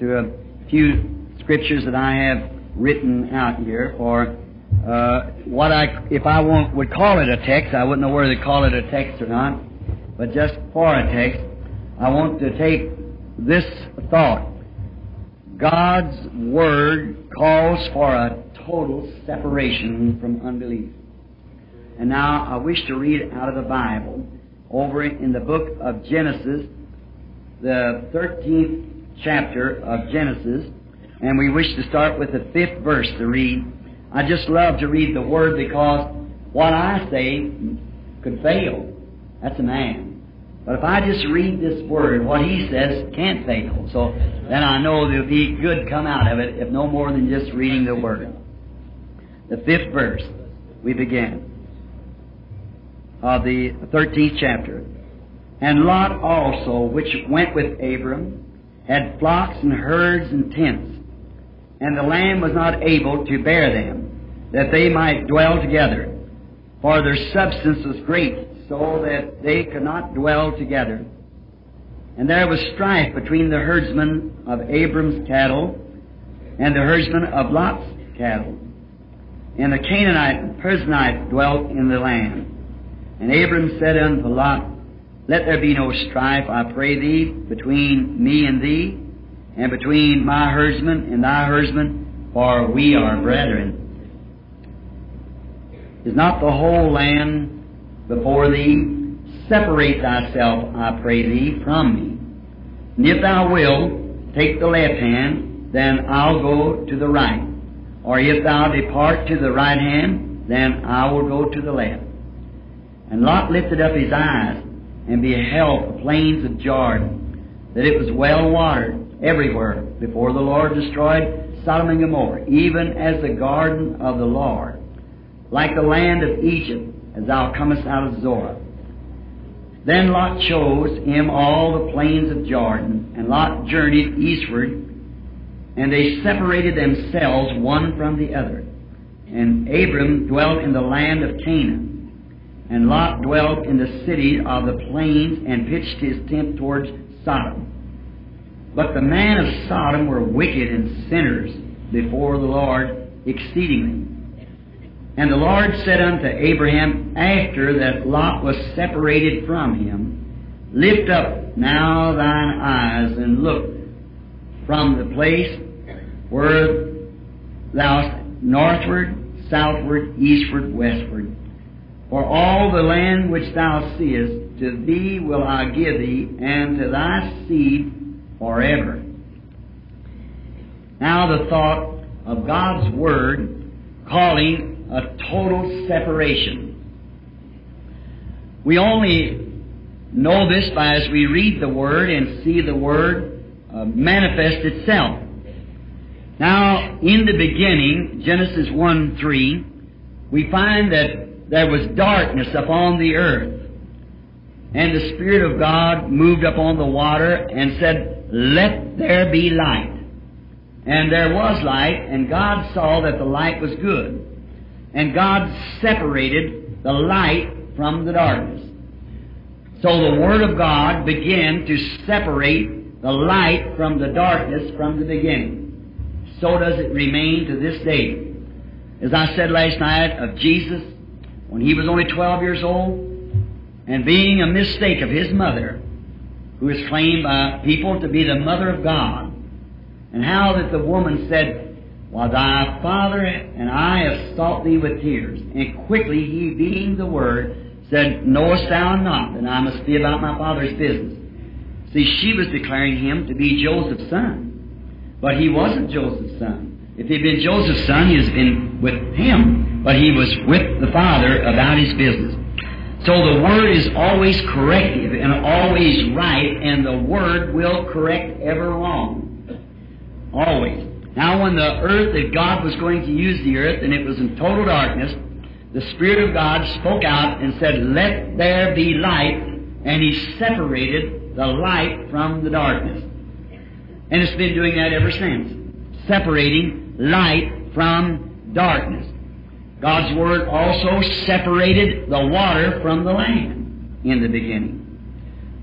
to a few scriptures that I have written out here for uh, what I, if I want, would call it a text, I wouldn't know whether to call it a text or not, but just for a text, I want to take this thought. God's Word calls for a total separation from unbelief. And now I wish to read out of the Bible over in the book of Genesis, the 13th chapter of Genesis, and we wish to start with the fifth verse to read. I just love to read the Word because what I say could fail. That's a man. But if I just read this Word, what he says can't fail. So then I know there'll be good come out of it, if no more than just reading the Word. The fifth verse, we begin of the 13th chapter. And Lot also, which went with Abram, had flocks and herds and tents, and the land was not able to bear them, that they might dwell together, for their substance was great, so that they could not dwell together. And there was strife between the herdsmen of Abram's cattle and the herdsmen of Lot's cattle. And the Canaanite and Perizzite dwelt in the land. And Abram said unto Lot, Let there be no strife, I pray thee, between me and thee, and between my herdsmen and thy herdsmen, for we are brethren. Is not the whole land before thee? Separate thyself, I pray thee, from me. And if thou wilt take the left hand, then I'll go to the right. Or if thou depart to the right hand, then I will go to the left. And Lot lifted up his eyes and beheld the plains of Jordan, that it was well watered everywhere before the Lord destroyed Sodom and Gomorrah, even as the garden of the Lord, like the land of Egypt, as thou comest out of Zoar. Then Lot chose him all the plains of Jordan, and Lot journeyed eastward, and they separated themselves one from the other. And Abram dwelt in the land of Canaan. And Lot dwelt in the city of the plains and pitched his tent towards Sodom. But the men of Sodom were wicked and sinners before the Lord exceedingly. And the Lord said unto Abraham, after that Lot was separated from him, Lift up now thine eyes and look from the place where thou northward, southward, eastward, westward. For all the land which thou seest, to thee will I give thee, and to thy seed forever. Now the thought of God's Word calling a total separation. We only know this by as we read the Word and see the Word uh, manifest itself. Now, in the beginning, Genesis 1 3, we find that there was darkness upon the earth. And the Spirit of God moved upon the water and said, Let there be light. And there was light, and God saw that the light was good. And God separated the light from the darkness. So the Word of God began to separate the light from the darkness from the beginning. So does it remain to this day. As I said last night of Jesus, when he was only 12 years old, and being a mistake of his mother, who is claimed by people to be the mother of God, and how that the woman said, While thy father and I have sought thee with tears, and quickly he, being the Word, said, Knowest thou not that I must be about my father's business? See, she was declaring him to be Joseph's son. But he wasn't Joseph's son. If he'd been Joseph's son, he'd been with him. But he was with the father about his business. So the Word is always corrective and always right, and the Word will correct ever wrong. Always. Now when the earth, that God was going to use the earth, and it was in total darkness, the Spirit of God spoke out and said, Let there be light, and He separated the light from the darkness. And it's been doing that ever since. Separating light from darkness. God's Word also separated the water from the land in the beginning.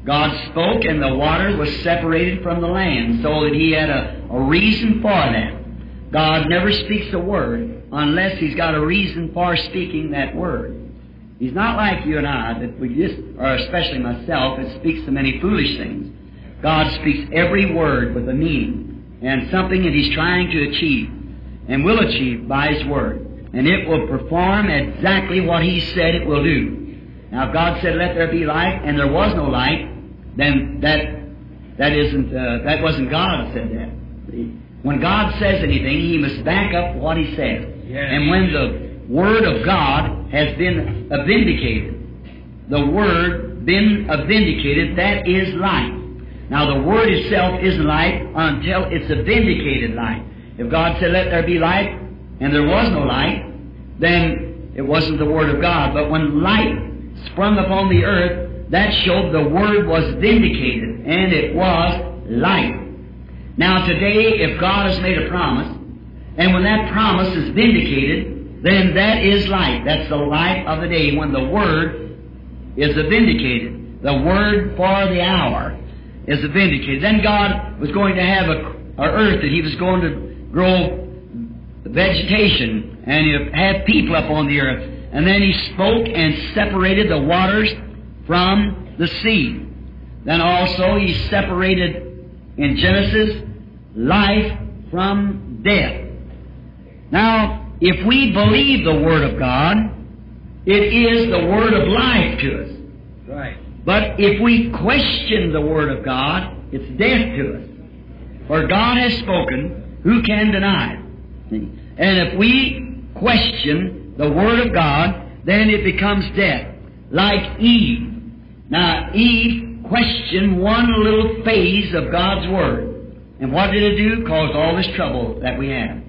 God spoke and the water was separated from the land so that He had a, a reason for that. God never speaks a word unless He's got a reason for speaking that word. He's not like you and I that we just, or especially myself, that speaks so many foolish things. God speaks every word with a meaning and something that He's trying to achieve and will achieve by His word. And it will perform exactly what He said it will do. Now, if God said, "Let there be light," and there was no light, then that that isn't uh, that wasn't God said that. When God says anything, He must back up what He said. Yes. And when the Word of God has been vindicated, the Word been vindicated, that is light. Now the Word itself isn't light until it's a vindicated light. If God said, "Let there be light," and there was no light, then it wasn't the Word of God. But when light sprung upon the earth, that showed the Word was vindicated, and it was light. Now today, if God has made a promise, and when that promise is vindicated, then that is light. That's the light of the day when the Word is vindicated. The Word for the hour is vindicated. Then God was going to have a, a earth that He was going to grow vegetation and He'd have people up on the earth. And then He spoke and separated the waters from the sea. Then also He separated in Genesis life from death. Now, if we believe the Word of God, it is the Word of life to us. Right. But if we question the Word of God, it's death to us. For God has spoken, who can deny it? And if we question the Word of God, then it becomes death. Like Eve. Now, Eve questioned one little phase of God's Word. And what did it do? Caused all this trouble that we have.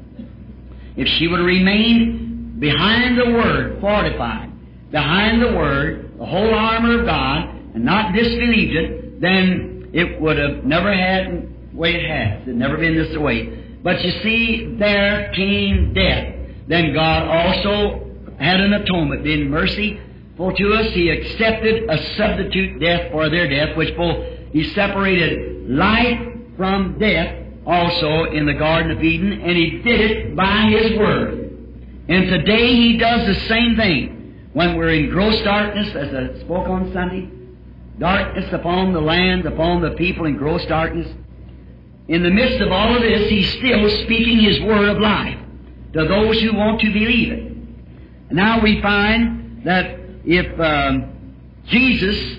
If she would have remained behind the Word, fortified, behind the Word, the whole armor of God, and not disbelieved it, then it would have never had the way it has. It never been this way. But you see, there came death. Then God also had an atonement, In mercy for to us. He accepted a substitute death for their death, which both He separated life from death also in the Garden of Eden, and He did it by His Word. And today He does the same thing. When we're in gross darkness, as I spoke on Sunday, darkness upon the land, upon the people in gross darkness, in the midst of all of this, He's still speaking His Word of life to those who want to believe it. Now we find that if um, Jesus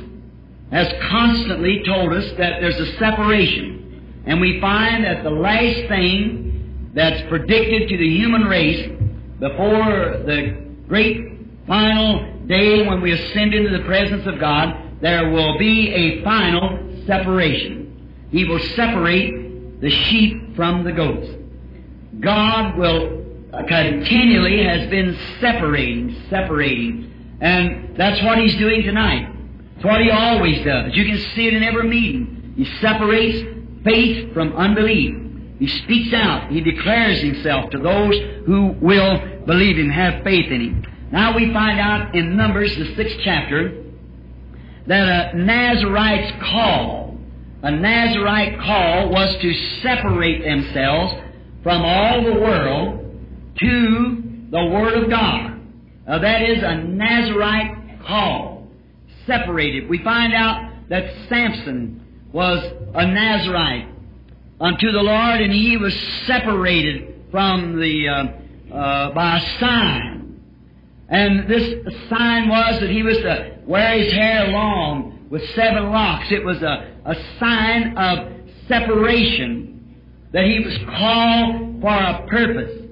has constantly told us that there's a separation, and we find that the last thing that's predicted to the human race before the great final day when we ascend into the presence of God, there will be a final separation. He will separate the sheep from the goats. God will uh, continually has been separating, separating. And that's what He's doing tonight. It's what He always does. You can see it in every meeting. He separates faith from unbelief. He speaks out. He declares Himself to those who will believe Him, have faith in Him. Now we find out in Numbers, the sixth chapter, that a Nazarite's call, a Nazarite call was to separate themselves from all the world to the Word of God. Now that is a Nazarite call. Separated. We find out that Samson was a Nazarite unto the Lord and he was separated from the, uh, uh, by a sign. And this sign was that he was to wear his hair long with seven locks. It was a, a sign of separation that he was called for a purpose.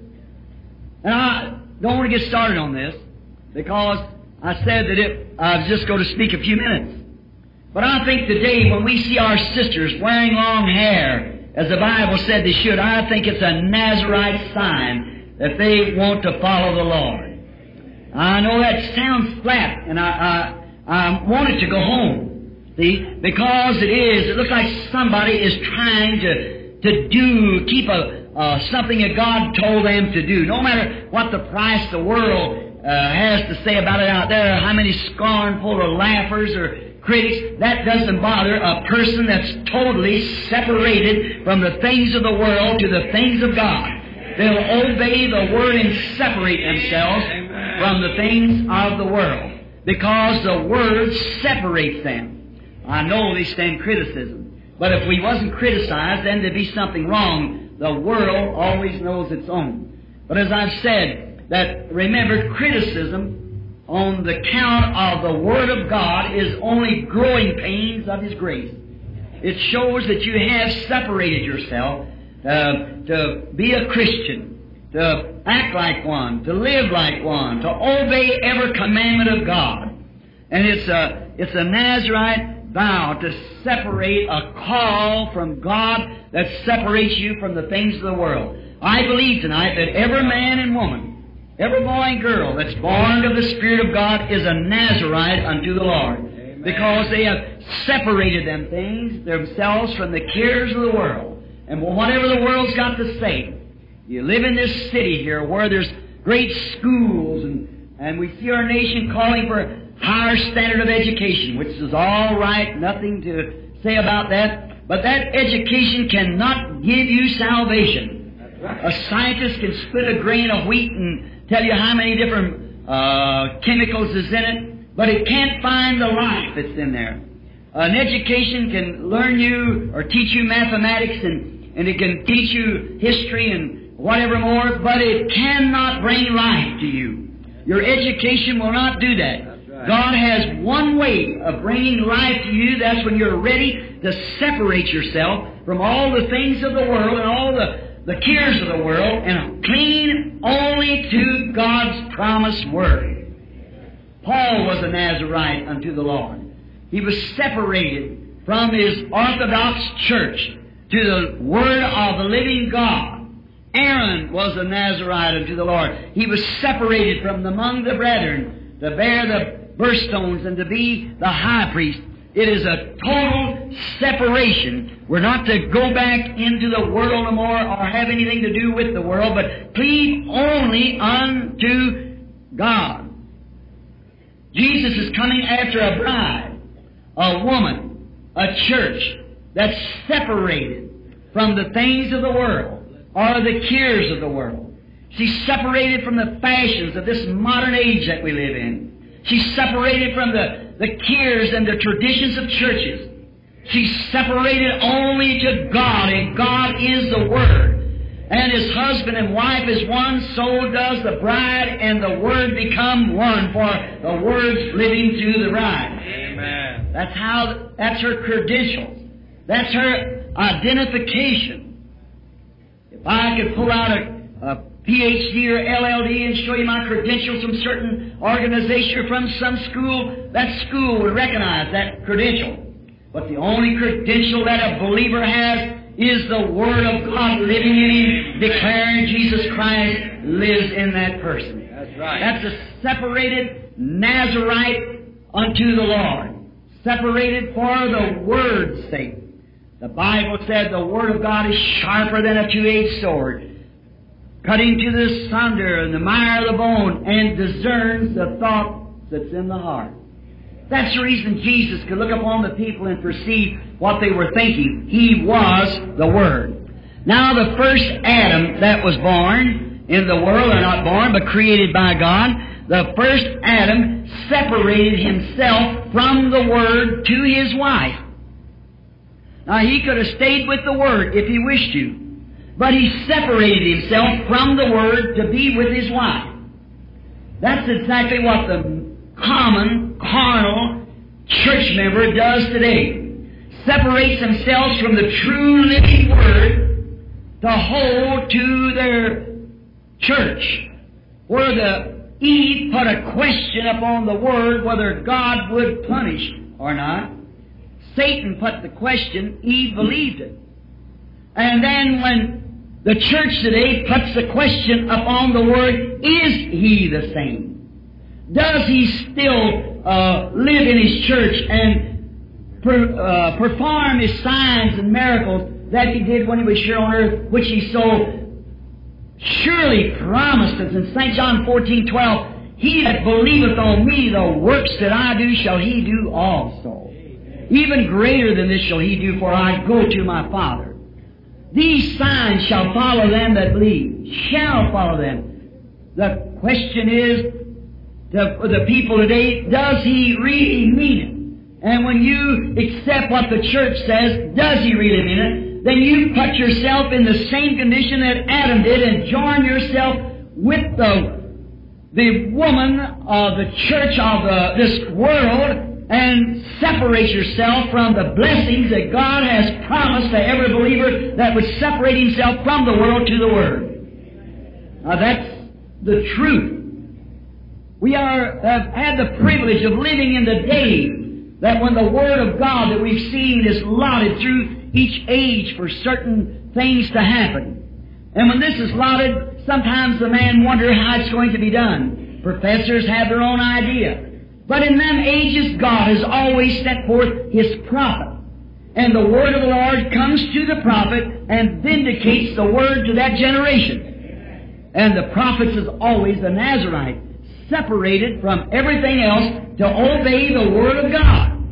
And I don't want to get started on this because I said that it, I was just going to speak a few minutes. But I think today when we see our sisters wearing long hair, as the Bible said they should, I think it's a Nazarite sign that they want to follow the Lord. I know that sounds flat, and I, I, I wanted to go home. See, because it is, it looks like somebody is trying to, to do, keep a, uh, something that God told them to do. No matter what the price the world uh, has to say about it out there, how many scornful or laughers or critics, that doesn't bother a person that's totally separated from the things of the world to the things of God. They'll obey the Word and separate themselves from the things of the world because the Word separates them. I know they stand criticism, but if we wasn't criticized, then there'd be something wrong. The world always knows its own. But as I've said, that remember, criticism on the count of the Word of God is only growing pains of His grace. It shows that you have separated yourself uh, to be a Christian, to act like one, to live like one, to obey every commandment of God. And it's a, it's a Nazarite vow to separate a call from God that separates you from the things of the world. I believe tonight that every man and woman, every boy and girl that's born of the Spirit of God is a Nazarite unto the Lord. Amen. Because they have separated them things themselves from the cares of the world. And whatever the world's got to say, you live in this city here where there's great schools and, and we see our nation calling for a higher standard of education, which is all right, nothing to say about that. But that education cannot give you salvation. A scientist can split a grain of wheat and tell you how many different uh, chemicals is in it, but it can't find the life that's in there. An education can learn you or teach you mathematics and, and it can teach you history and whatever more, but it cannot bring life to you. Your education will not do that. Right. God has one way of bringing life to you. That's when you're ready to separate yourself from all the things of the world and all the, the cares of the world and cling only to God's promised word. Paul was a Nazarite unto the Lord. He was separated from his Orthodox church to the Word of the living God. Aaron was a Nazarite unto the Lord. He was separated from among the brethren to bear the birthstones and to be the high priest. It is a total separation. We're not to go back into the world no more or have anything to do with the world, but cleave only unto God. Jesus is coming after a bride, a woman, a church that's separated from the things of the world are the cares of the world. She's separated from the fashions of this modern age that we live in. She's separated from the, the cares and the traditions of churches. She's separated only to God, and God is the Word. And his husband and wife is one, so does the bride and the Word become one, for the Word's living through the bride. Amen. That's how, that's her credentials. That's her identification. I could pull out a, a PhD or LLD and show you my credentials from certain organization or from some school, that school would recognize that credential. But the only credential that a believer has is the Word of God living in him, declaring Jesus Christ lives in that person. That's right. That's a separated Nazarite unto the Lord. Separated for the Word's sake. The Bible said the Word of God is sharper than a two-edged sword, cutting to the sunder and the mire of the bone, and discerns the thought that's in the heart. That's the reason Jesus could look upon the people and perceive what they were thinking. He was the Word. Now the first Adam that was born in the world, or not born, but created by God, the first Adam separated himself from the Word to his wife. Now, he could have stayed with the Word if he wished to, but he separated himself from the Word to be with his wife. That's exactly what the common, carnal church member does today. Separates themselves from the true living Word to hold to their church, where the Eve put a question upon the Word whether God would punish or not. Satan put the question, Eve believed it. And then when the church today puts the question upon the Word, is He the same? Does He still uh, live in His church and per, uh, perform His signs and miracles that He did when He was here on earth, which He so surely promised us in St. John 14, 12, He that believeth on me, the works that I do shall he do also. Even greater than this shall he do, for I go to my Father. These signs shall follow them that believe, shall follow them. The question is, for the people today, does he really mean it? And when you accept what the church says, does he really mean it? Then you put yourself in the same condition that Adam did and join yourself with the, the woman of the church of the, this world and separate yourself from the blessings that God has promised to every believer that would separate himself from the world to the Word. Now that's the truth. We are, have had the privilege of living in the day that when the Word of God that we've seen is lauded through each age for certain things to happen. And when this is lauded, sometimes the man wonders how it's going to be done. Professors have their own idea. But in them ages, God has always sent forth His prophet. And the word of the Lord comes to the prophet and vindicates the word to that generation. And the prophet is always the Nazarite, separated from everything else to obey the word of God.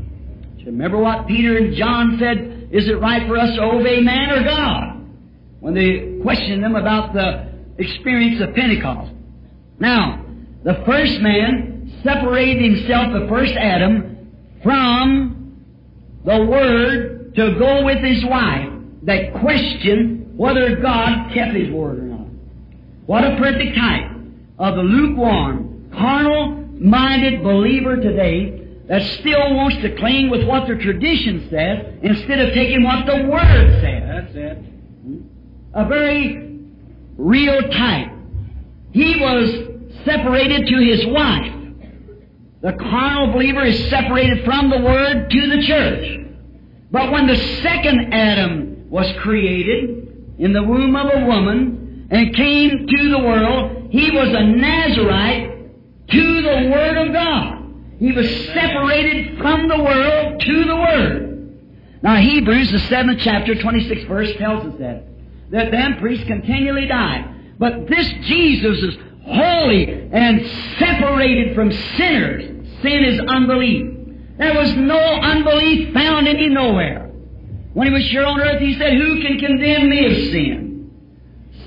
remember what Peter and John said? Is it right for us to obey man or God? When they questioned them about the experience of Pentecost. Now, the first man separated himself, the first Adam, from the Word to go with his wife that questioned whether God kept his Word or not. What a perfect type of the lukewarm, carnal-minded believer today that still wants to cling with what the tradition says instead of taking what the Word says. That's it. A very real type. He was separated to his wife. The carnal believer is separated from the Word to the church. But when the second Adam was created in the womb of a woman and came to the world, he was a Nazarite to the Word of God. He was separated from the world to the Word. Now Hebrews, the seventh chapter, 26th verse tells us that. That them priests continually died. But this Jesus is holy and separated from sinners sin is unbelief. There was no unbelief found in him nowhere. When he was here on earth, he said, Who can condemn me of sin?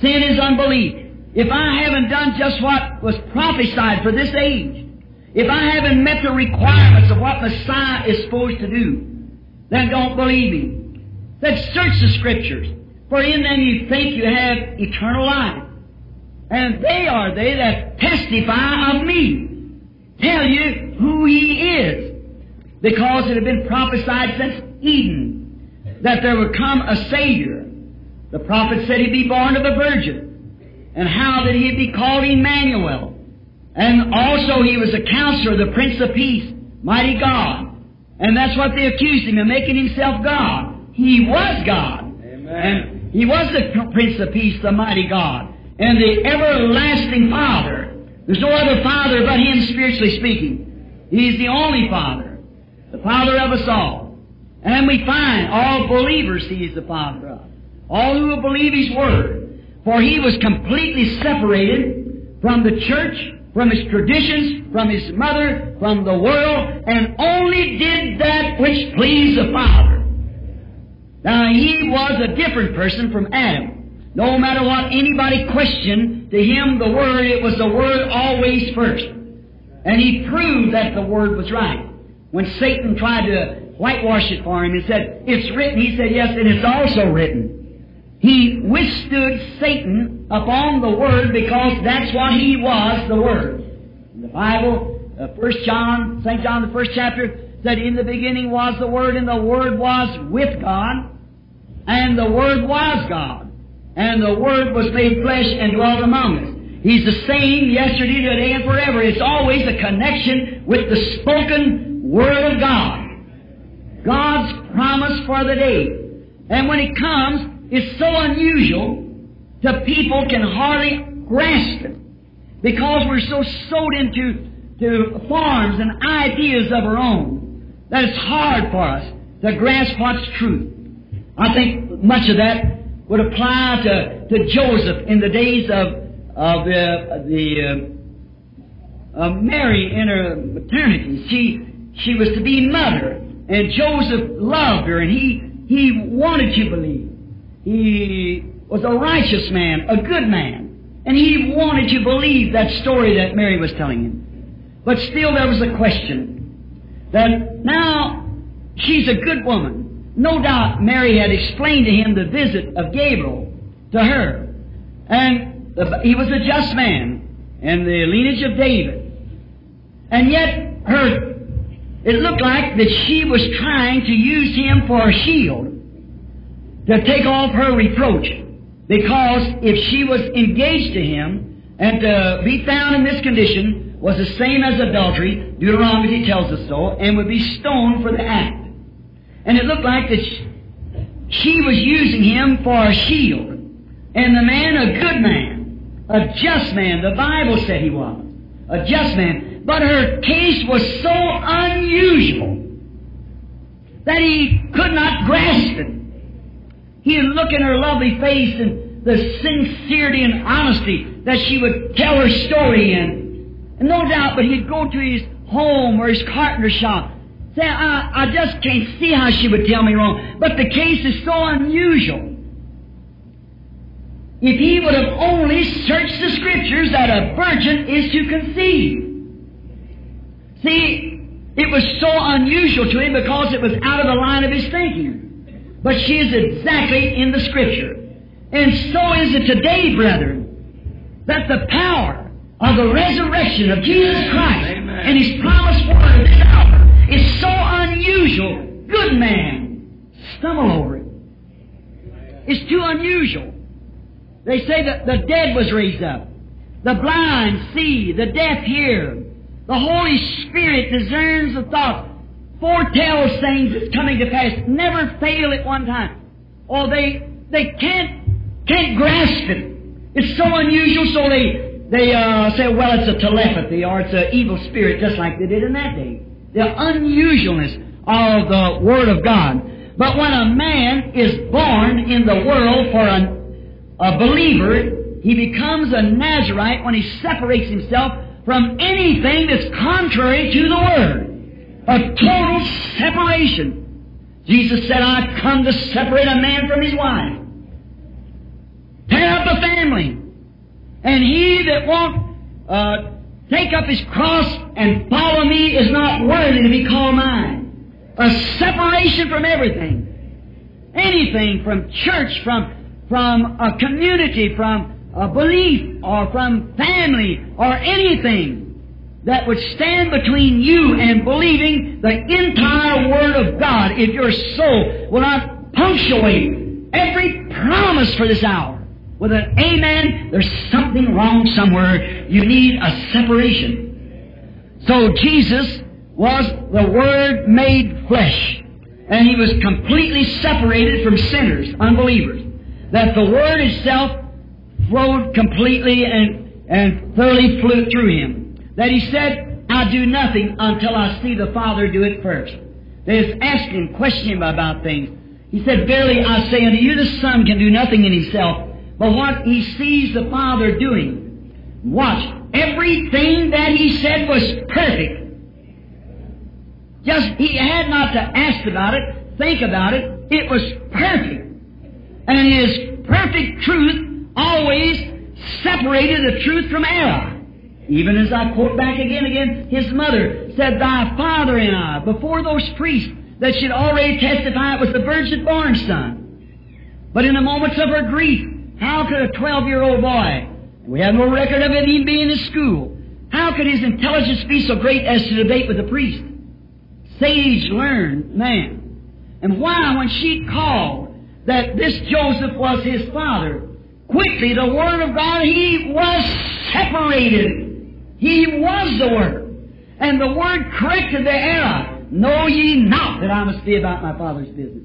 Sin is unbelief. If I haven't done just what was prophesied for this age, if I haven't met the requirements of what Messiah is supposed to do, then don't believe him. Then search the Scriptures, for in them you think you have eternal life. And they are they that testify of me tell you who He is. Because it had been prophesied since Eden that there would come a Savior. The prophet said he'd be born of a virgin. And how that he'd be called Emmanuel. And also he was a counselor, the Prince of Peace, mighty God. And that's what they accused him of, making himself God. He was God. Amen. And he was the Prince of Peace, the mighty God. And the everlasting Father. There's no other Father but Him, spiritually speaking. He's the only Father, the Father of us all. And we find all believers He is the Father of. All who will believe His Word. For He was completely separated from the church, from His traditions, from His mother, from the world, and only did that which pleased the Father. Now He was a different person from Adam. No matter what anybody questioned, to him the Word, it was the Word always first. And he proved that the Word was right. When Satan tried to whitewash it for him and said, It's written, he said, Yes, and it is also written. He withstood Satan upon the Word because that's what he was, the Word. In the Bible, First John, St. John, the first chapter, said, In the beginning was the Word, and the Word was with God, and the Word was God and the Word was made flesh and dwelt among us. He's the same yesterday, today, and forever. It's always a connection with the spoken Word of God. God's promise for the day. And when it comes, it's so unusual that people can hardly grasp it. Because we're so sowed into to forms and ideas of our own that it's hard for us to grasp what's truth. I think much of that would apply to, to Joseph in the days of, of the, the uh, Mary in her maternity. She, she was to be mother. And Joseph loved her, and he, he wanted to believe. He was a righteous man, a good man. And he wanted to believe that story that Mary was telling him. But still there was a question that now she's a good woman. No doubt Mary had explained to him the visit of Gabriel to her. And the, he was a just man and the lineage of David. And yet her it looked like that she was trying to use him for a shield to take off her reproach. Because if she was engaged to him and to be found in this condition was the same as adultery, Deuteronomy tells us so, and would be stoned for the act. And it looked like that she was using him for a shield. And the man, a good man, a just man, the Bible said he was, a just man. But her case was so unusual that he could not grasp it. He'd look in her lovely face and the sincerity and honesty that she would tell her story in. And no doubt, but he'd go to his home or his carpenter shop. Say, I, I just can't see how she would tell me wrong. But the case is so unusual. If he would have only searched the scriptures that a virgin is to conceive. See, it was so unusual to him because it was out of the line of his thinking. But she is exactly in the scripture. And so is it today, brethren, that the power of the resurrection of Jesus Christ Amen. and His promised word of this hour is so unusual. Good man, stumble over it. It's too unusual. They say that the dead was raised up. The blind see, the deaf hear. The Holy Spirit discerns the thoughts, foretells things that's coming to pass, never fail at one time. Or they they can't can't grasp it. It's so unusual, so they they uh, say, well, it's a telepathy or it's an evil spirit, just like they did in that day. The unusualness of the Word of God. But when a man is born in the world for a a believer, he becomes a Nazarite when he separates himself from anything that's contrary to the Word. A total separation. Jesus said, I come to separate a man from his wife. Tear up a family. And he that won't uh, take up his cross and follow me is not worthy to be called mine. A separation from everything. Anything from church, from from a community, from a belief, or from family, or anything that would stand between you and believing the entire Word of God if your soul will not punctuate every promise for this hour with an amen, there's something wrong somewhere. You need a separation. So Jesus was the Word made flesh, and He was completely separated from sinners, unbelievers that the Word itself flowed completely and, and thoroughly flew through him. That he said, I do nothing until I see the Father do it first. They asking him, questioning him about things. He said, Verily I say unto you, the Son can do nothing in himself, but what he sees the Father doing. Watch, everything that he said was perfect. Just, he had not to ask about it, think about it, it was perfect. And his perfect truth always separated the truth from error. Even as I quote back again again, his mother said, Thy father and I, before those priests that should already testify it was the virgin born son. But in the moments of her grief, how could a 12 year old boy, we have no record of it even being in school, how could his intelligence be so great as to debate with the priest? Sage learned man. And why, when she called, that this Joseph was his father. Quickly, the Word of God, he was separated. He was the Word. And the Word corrected the error. Know ye not that I must be about my Father's business.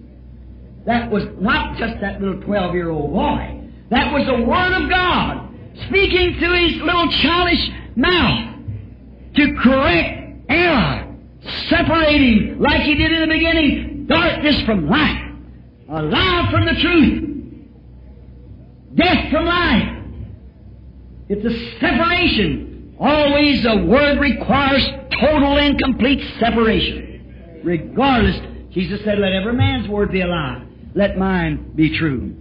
That was not just that little 12 year old boy. That was the Word of God speaking through his little childish mouth to correct error, separating, like he did in the beginning, darkness from light alive from the truth, death from life. It's a separation. Always the Word requires total and complete separation. Regardless, Jesus said, Let every man's word be a lie. Let mine be true.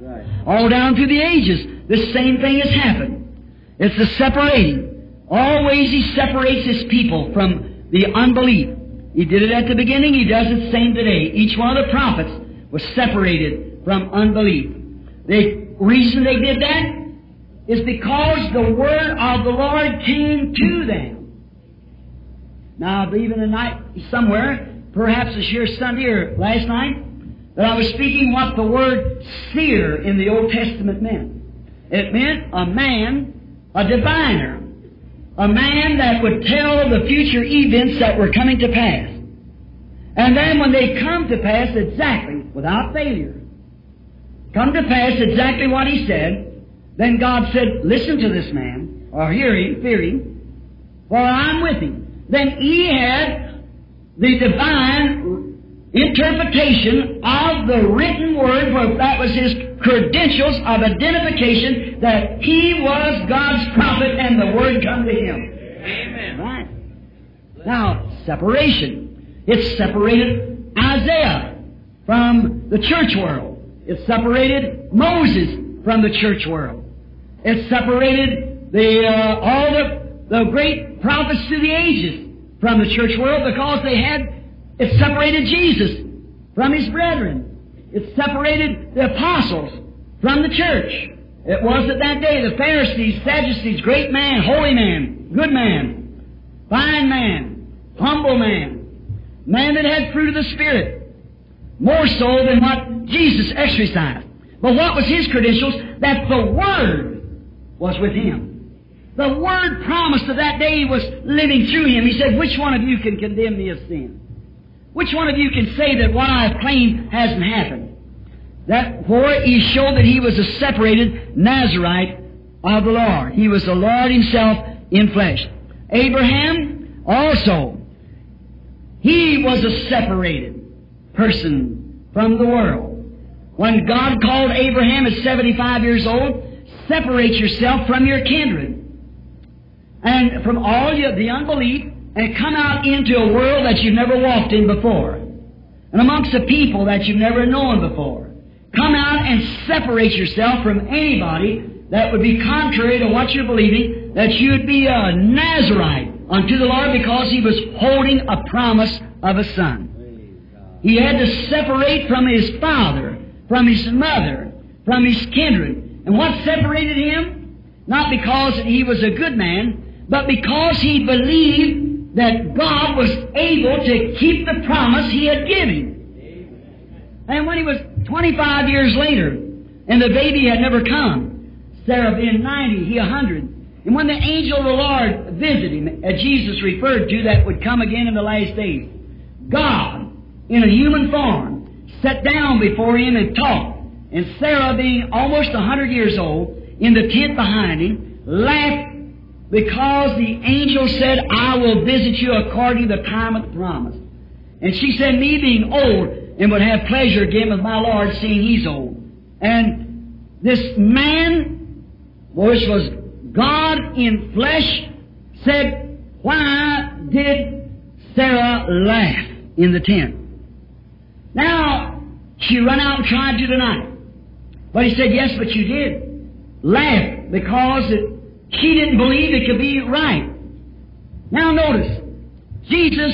Right. All down through the ages, this same thing has happened. It's the separating. Always He separates His people from the unbelief. He did it at the beginning, He does it same today. Each one of the prophets was separated from unbelief. The reason they did that is because the word of the Lord came to them. Now, I believe in the night somewhere, perhaps this year Sunday or last night, that I was speaking what the word seer in the Old Testament meant. It meant a man, a diviner, a man that would tell the future events that were coming to pass. And then when they come to pass exactly, without failure, come to pass exactly what he said, then God said, listen to this man, or hear him, fear him, for I'm with him. Then he had the divine interpretation of the written word, for that was his credentials of identification that he was God's prophet and the word come to him. Amen. Right. Now, separation. It separated Isaiah from the church world. It separated Moses from the church world. It separated the uh, all the the great prophets through the ages from the church world because they had it separated Jesus from his brethren. It separated the apostles from the church. It was at that day the Pharisees, Sadducees, great man, holy man, good man, fine man, humble man, man that had fruit of the Spirit, more so than what Jesus exercised. But what was his credentials? That the Word was with him. The Word promised of that day was living through him. He said, Which one of you can condemn me of sin? Which one of you can say that what I claimed hasn't happened? That for he showed that he was a separated Nazarite of the Lord. He was the Lord himself in flesh. Abraham also, he was a separated person from the world. When God called Abraham at 75 years old, separate yourself from your kindred and from all your, the unbelief and come out into a world that you've never walked in before and amongst a people that you've never known before. Come out and separate yourself from anybody that would be contrary to what you're believing, that you'd be a Nazarite unto the Lord because he was holding a promise of a son. He had to separate from his father, from his mother, from his kindred. And what separated him? Not because he was a good man, but because he believed that God was able to keep the promise he had given. And when he was 25 years later, and the baby had never come, Sarah being 90, he 100. And when the angel of the Lord visited him, as Jesus referred to, that would come again in the last days, God, in a human form, sat down before him and talked. And Sarah, being almost a 100 years old, in the tent behind him, laughed because the angel said, I will visit you according to the time of the promise. And she said, me being old, and would have pleasure again with my Lord seeing he's old. And this man, which was God in flesh, said, Why did Sarah laugh in the tent? Now, she run out and tried to deny it. But he said, Yes, but you did. Laugh because it, she didn't believe it could be right. Now notice, Jesus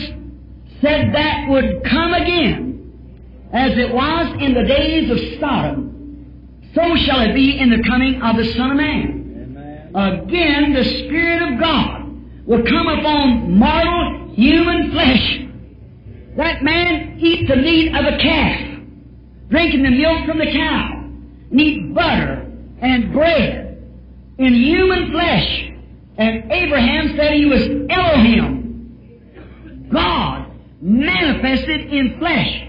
said that would come again as it was in the days of Sodom, so shall it be in the coming of the Son of Man. Again, the Spirit of God will come upon mortal human flesh. That man eat the meat of a calf, drinking the milk from the cow, and eat butter and bread in human flesh. And Abraham said he was Elohim, God manifested in flesh.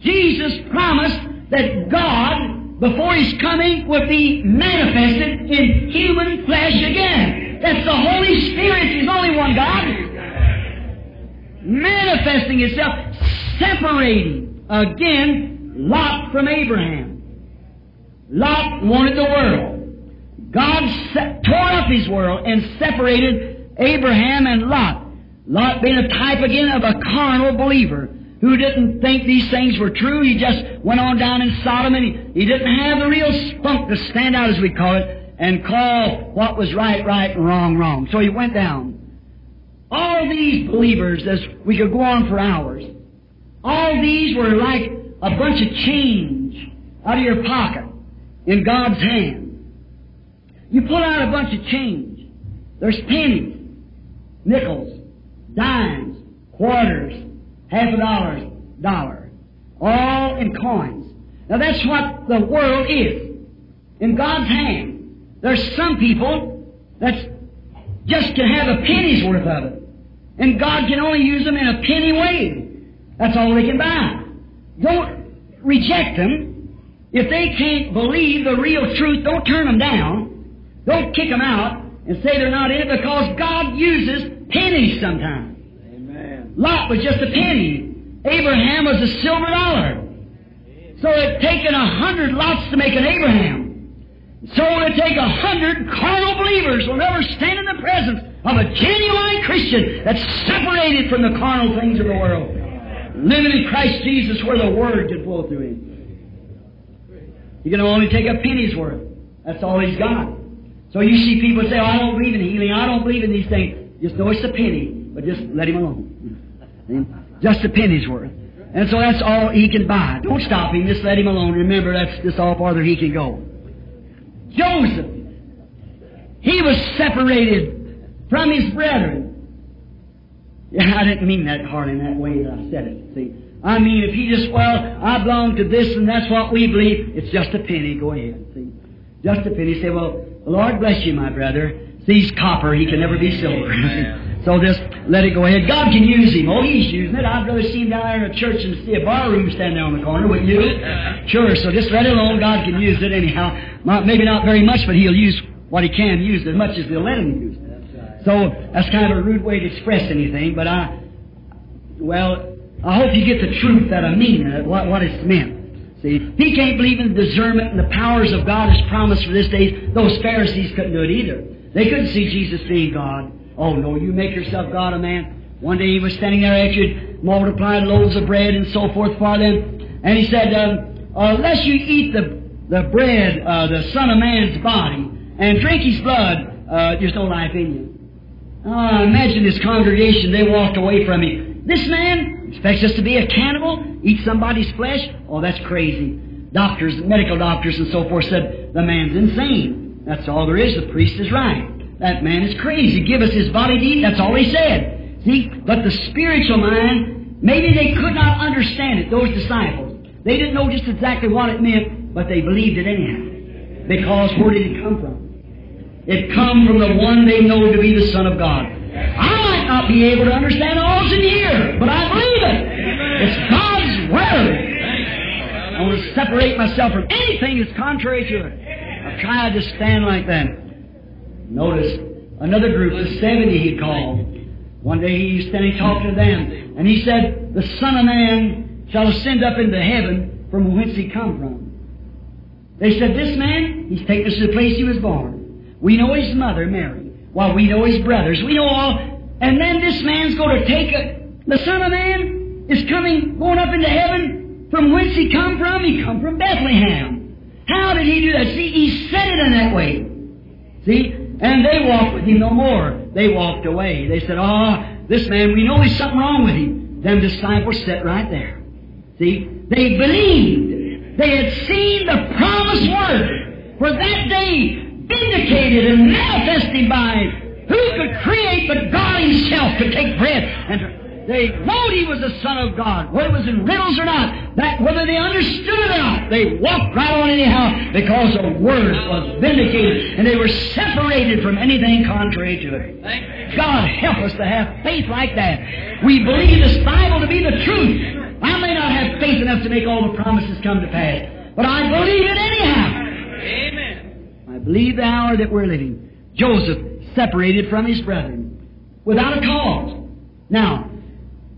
Jesus promised that God, before His coming, would be manifested in human flesh again. That's the Holy Spirit. He's only one God. Manifesting itself, separating again Lot from Abraham. Lot wanted the world. God se- tore up his world and separated Abraham and Lot. Lot being a type again of a carnal believer who didn't think these things were true. He just went on down in Sodom and he, he didn't have the real spunk to stand out, as we call it, and call what was right, right, and wrong, wrong. So he went down. All these believers, as we could go on for hours, all these were like a bunch of change out of your pocket in God's hand. You pull out a bunch of change. There's pennies, nickels, dimes, quarters, half a dollar, dollar, all in coins. Now that's what the world is. In God's hand. There's some people that's just can have a penny's worth of it. And God can only use them in a penny way. That's all they can buy. Don't reject them. If they can't believe the real truth, don't turn them down. Don't kick them out and say they're not in it because God uses pennies sometimes. Lot was just a penny. Abraham was a silver dollar. So it taken a hundred lots to make an Abraham. So it'd take a hundred carnal believers will never stand in the presence of a genuine Christian that's separated from the carnal things of the world. Living in Christ Jesus where the Word can flow through him. You can only take a penny's worth. That's all he's got. So you see people say, oh, I don't believe in healing, I don't believe in these things. Just know it's a penny, but just let him alone. Just a penny's worth. And so that's all he can buy. Don't stop him, just let him alone. Remember, that's just all farther he can go. Joseph, he was separated from his brethren. Yeah, I didn't mean that hard in that way that I said it. See, I mean, if he just, well, I belong to this and that's what we believe, it's just a penny. Go ahead. See, just a penny. Say, well, Lord bless you, my brother. See, he's copper. He can never be silver. so just let it go ahead. God can use him. Oh, he's using it. I'd rather see him down there in a church than see a barroom standing there on the corner, wouldn't you? Sure. So just let it alone. God can use it anyhow. Maybe not very much, but he'll use what he can use as much as they'll let him use it. So that's kind of a rude way to express anything, but I, well, I hope you get the truth that I mean, uh, what, what it's meant. See, he can't believe in the discernment and the powers of God as promised for this day, those Pharisees couldn't do it either. They couldn't see Jesus being God. Oh no, you make yourself God, a man. One day he was standing there after he'd multiplied loaves of bread and so forth for them, and he said, um, unless you eat the, the bread, uh, the Son of Man's body, and drink his blood, uh, there's no life in you. Oh, imagine this congregation, they walked away from him. This man expects us to be a cannibal, eat somebody's flesh? Oh, that's crazy. Doctors, medical doctors and so forth said, the man's insane. That's all there is. The priest is right. That man is crazy. Give us his body to eat. That's all he said. See, but the spiritual mind, maybe they could not understand it, those disciples. They didn't know just exactly what it meant, but they believed it anyhow. Because where did it come from? It come from the one they know to be the Son of God. I might not be able to understand all in here, but I believe it. It's God's Word. I want to separate myself from anything that's contrary to it. I've tried to stand like that. Notice another group, the 70 he called. One day he was standing talking to them, and he said, The Son of Man shall ascend up into heaven from whence he come from. They said, This man, he's taken us to the place he was born. We know his mother, Mary. Well, we know his brothers. We know all. And then this man's going to take a, the Son of Man is coming, going up into heaven. From whence he come from? He come from Bethlehem. How did he do that? See, he said it in that way. See? And they walked with him no more. They walked away. They said, Oh, this man, we know there's something wrong with him. Them disciples sat right there. See? They believed. They had seen the promised word. For that day, vindicated and manifested by who could create but God Himself could take bread and they knowed He was the Son of God, whether it was in riddles or not, that whether they understood it or not, they walked right on anyhow because the Word was vindicated and they were separated from anything contrary to it. God help us to have faith like that. We believe this Bible to be the truth. I may not have faith enough to make all the promises come to pass, but I believe it anyhow. Amen. I believe the hour that we're living. Joseph separated from his brethren without a cause. Now,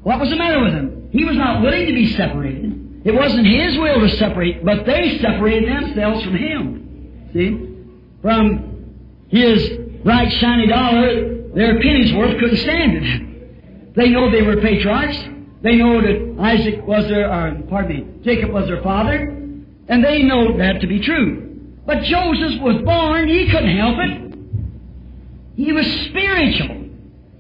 what was the matter with him? He was not willing to be separated. It wasn't his will to separate, but they separated themselves from him. See? From his bright, shiny dollar, their penny's worth couldn't stand it. They know they were patriarchs. They know that Isaac was their, or, pardon me, Jacob was their father, and they know that to be true. But Joseph was born, he couldn't help it. He was spiritual.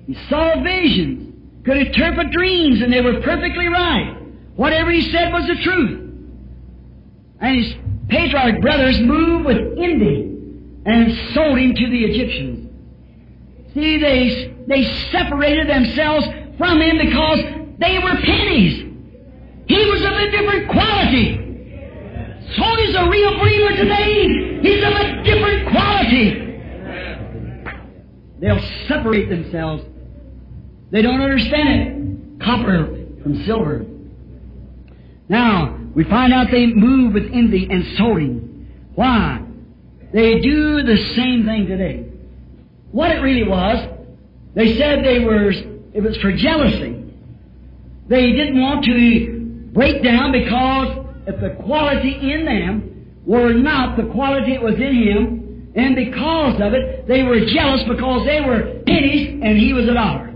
He saw visions, could interpret dreams, and they were perfectly right. Whatever he said was the truth. And his patriarch brothers moved with envy and sold him to the Egyptians. See, they, they separated themselves from him because they were pennies. He was of a different quality. So is a real believer today. He's of a different quality. They'll separate themselves. They don't understand it. Copper from silver. Now, we find out they move with envy and sorting. Why? They do the same thing today. What it really was, they said they were, it was for jealousy. They didn't want to break down because if the quality in them were not the quality that was in him, and because of it, they were jealous because they were pennies and he was a dollar.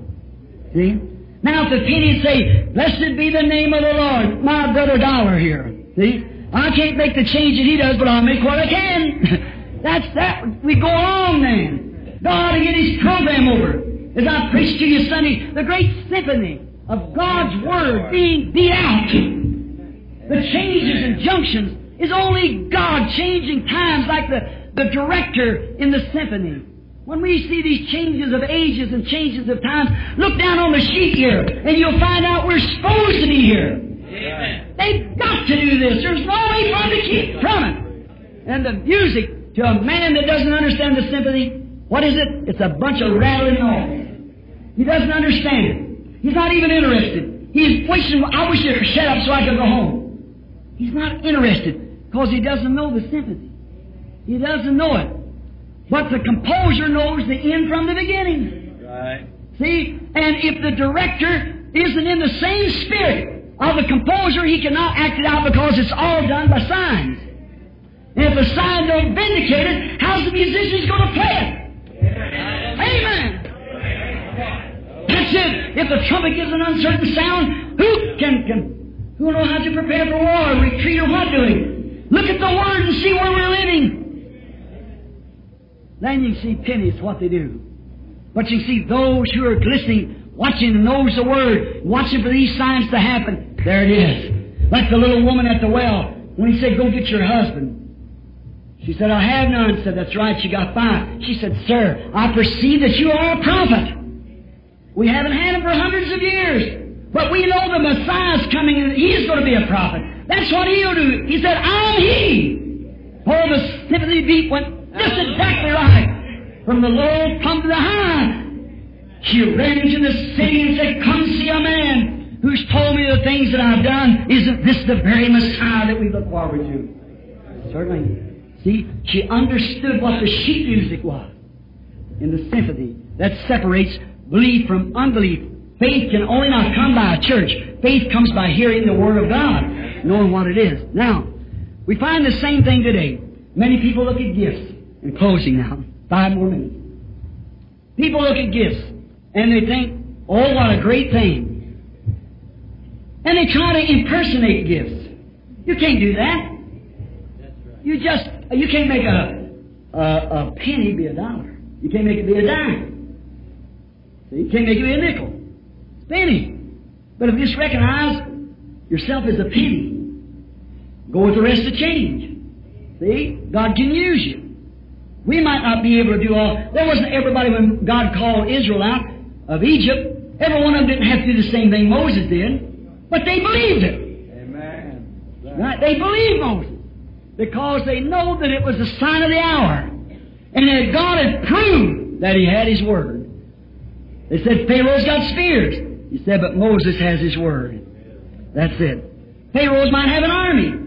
See? Now if the pennies say, Blessed be the name of the Lord, my brother dollar here. See? I can't make the change that he does, but I'll make what I can. That's that. We go along then. God to get his program over. As I preached to you Sunday, the great symphony of God's Word being beat out. The changes and junctions is only God changing times like the, the director in the symphony. When we see these changes of ages and changes of times, look down on the sheet here, and you'll find out we're supposed to be here. Amen. They've got to do this. There's no way for them to keep from it. And the music, to a man that doesn't understand the symphony, what is it? It's a bunch of rattling noise. He doesn't understand it. He's not even interested. He's wishing, I wish you'd shut up so I could go home. He's not interested because he doesn't know the symphony. He doesn't know it. But the composer knows the end from the beginning. Right. See? And if the director isn't in the same spirit of the composer, he cannot act it out because it's all done by signs. And if the sign don't vindicate it, how's the musicians going to play it? Amen. That's it. If the trumpet gives an uncertain sound, who can, can who will know how to prepare for war, retreat, or what doing? Look at the word and see where we're living. Then you see pennies, what they do. But you see those who are listening, watching, and knows the word, watching for these signs to happen. There it is. Like the little woman at the well, when he said, go get your husband. She said, I have none. Said, that's right, she got five. She said, sir, I perceive that you are a prophet. We haven't had him for hundreds of years. But we know the Messiah's coming and he's going to be a prophet. That's what he'll do. He said, I'm he. Oh, the symphony beat went just exactly right. From the low come to the high. She ran into the city and said, Come see a man who's told me the things that I've done. Isn't this the very Messiah that we look forward to? Certainly. See, she understood what the sheet music was in the symphony that separates belief from unbelief. Faith can only not come by a church. Faith comes by hearing the Word of God, knowing what it is. Now, we find the same thing today. Many people look at gifts. In closing now, five more minutes. People look at gifts and they think, oh, what a great thing. And they try to impersonate gifts. You can't do that. You just, you can't make a, a, a penny be a dollar. You can't make it be a dime. So you can't make it be a nickel. It's penny. But if you just recognize yourself as a penny, go with the rest of change. See? God can use you. We might not be able to do all. There wasn't everybody when God called Israel out of Egypt. Every one of them didn't have to do the same thing Moses did. But they believed it. Amen. Right? They believed Moses. Because they know that it was the sign of the hour. And that God had proved that he had his word. They said Pharaoh's got spears. He said, but Moses has his word. That's it. Pharaoh's might have an army.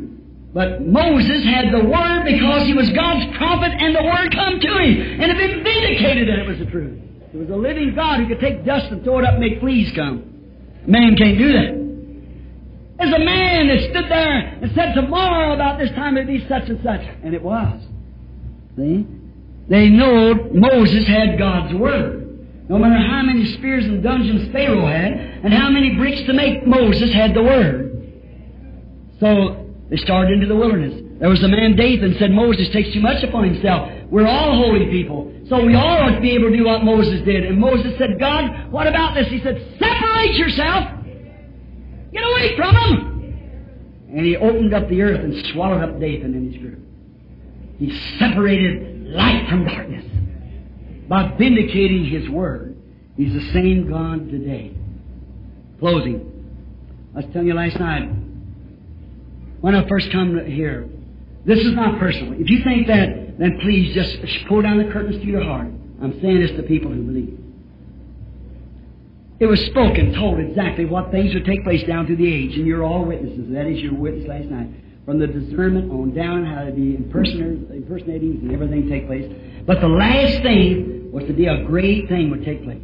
But Moses had the Word because he was God's prophet and the Word come to him. And it vindicated that it was the truth. It was a living God who could take dust and throw it up and make fleas come. Man can't do that. There's a man that stood there and said tomorrow about this time it'd be such and such. And it was. See? They know Moses had God's Word. No matter how many spears and dungeons Pharaoh had, and how many bricks to make, Moses had the Word. So they started into the wilderness. There was a man Dathan said Moses takes too much upon himself. We're all holy people. So we all ought to be able to do what Moses did. And Moses said, God, what about this? He said, separate yourself. Get away from him. And he opened up the earth and swallowed up Dathan and his group. He separated light from darkness by vindicating his word. He's the same God today. Closing. I was telling you last night, when I first come here, this is not personal. If you think that, then please just pull down the curtains to your heart. I'm saying this to people who believe. It was spoken, told exactly what things would take place down through the age, and you're all witnesses. That is your witness last night. From the discernment on down, how to be impersonating and everything take place. But the last thing was to be a great thing would take place.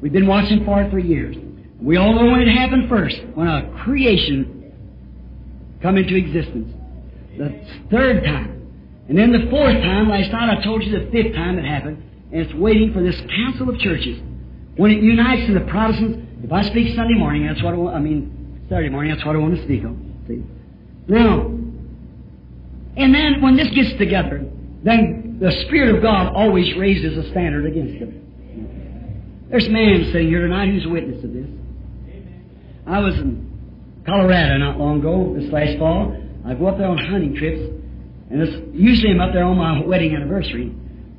We've been watching for it for years. We all know when it happened first, when a creation come into existence. The third time. And then the fourth time, last night I told you the fifth time it happened, and it's waiting for this council of churches. When it unites in the Protestants, if I speak Sunday morning, that's what I want, I mean, Saturday morning, that's what I want to speak on. See? Now, and then when this gets together, then the Spirit of God always raises a standard against them. There's a man sitting here tonight who's a witness of this. I was in Colorado not long ago, this last fall. I go up there on hunting trips, and it's, usually I'm up there on my wedding anniversary.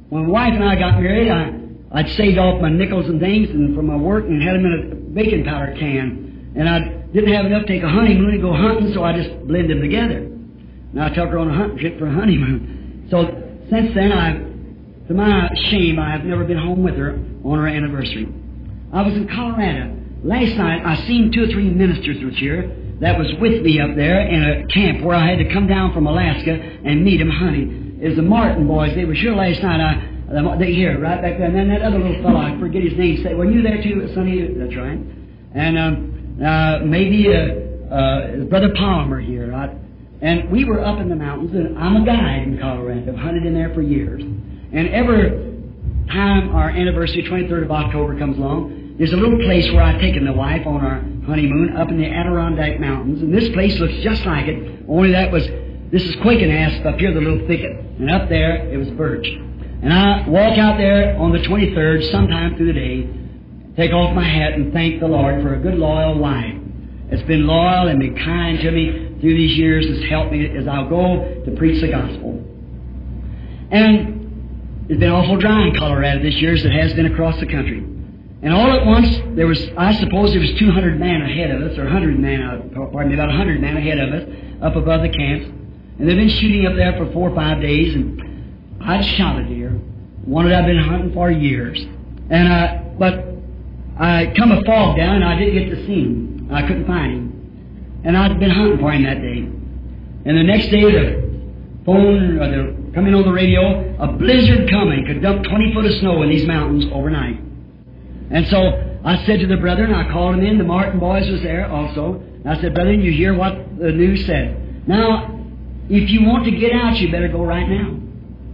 When my wife and I got married, I, I'd saved off my nickels and things and from my work and had them in a baking powder can. And I didn't have enough to take a honeymoon and go hunting, so I just blended them together. Now I took her on a hunting trip for a honeymoon. So since then, I, to my shame, I have never been home with her on her anniversary. I was in Colorado. Last night, I seen two or three ministers was here that was with me up there in a camp where I had to come down from Alaska and meet them. It was the Martin boys. They were here last night. I, they here, right back there. And then that other little fellow, I forget his name, said, were you there too, Sonny? That's right. And um, uh, maybe uh, uh, Brother Palmer here, right? And we were up in the mountains, and I'm a guide in Colorado. I've hunted in there for years. And every time our anniversary, 23rd of October, comes along, there's a little place where I've taken the wife on our honeymoon up in the Adirondack Mountains. And this place looks just like it, only that was, this is quaking asp up here, the little thicket. And up there, it was birch. And I walk out there on the 23rd, sometime through the day, take off my hat and thank the Lord for a good, loyal wife. It's been loyal and been kind to me through these years. Has helped me as I'll go to preach the gospel. And it's been awful dry in Colorado this year as it has been across the country. And all at once, there was, I suppose there was 200 men ahead of us, or 100 men, uh, pardon me, about 100 men ahead of us, up above the camps. And they've been shooting up there for four or five days, and I'd shot a deer, one that I've been hunting for years. And I, but I come a fog down, and I didn't get to see him. I couldn't find him. And I'd been hunting for him that day. And the next day, the phone, or the, coming on the radio, a blizzard coming could dump 20 foot of snow in these mountains overnight. And so I said to the brethren, I called them in, the Martin boys was there also. And I said, brethren, you hear what the news said. Now, if you want to get out, you better go right now.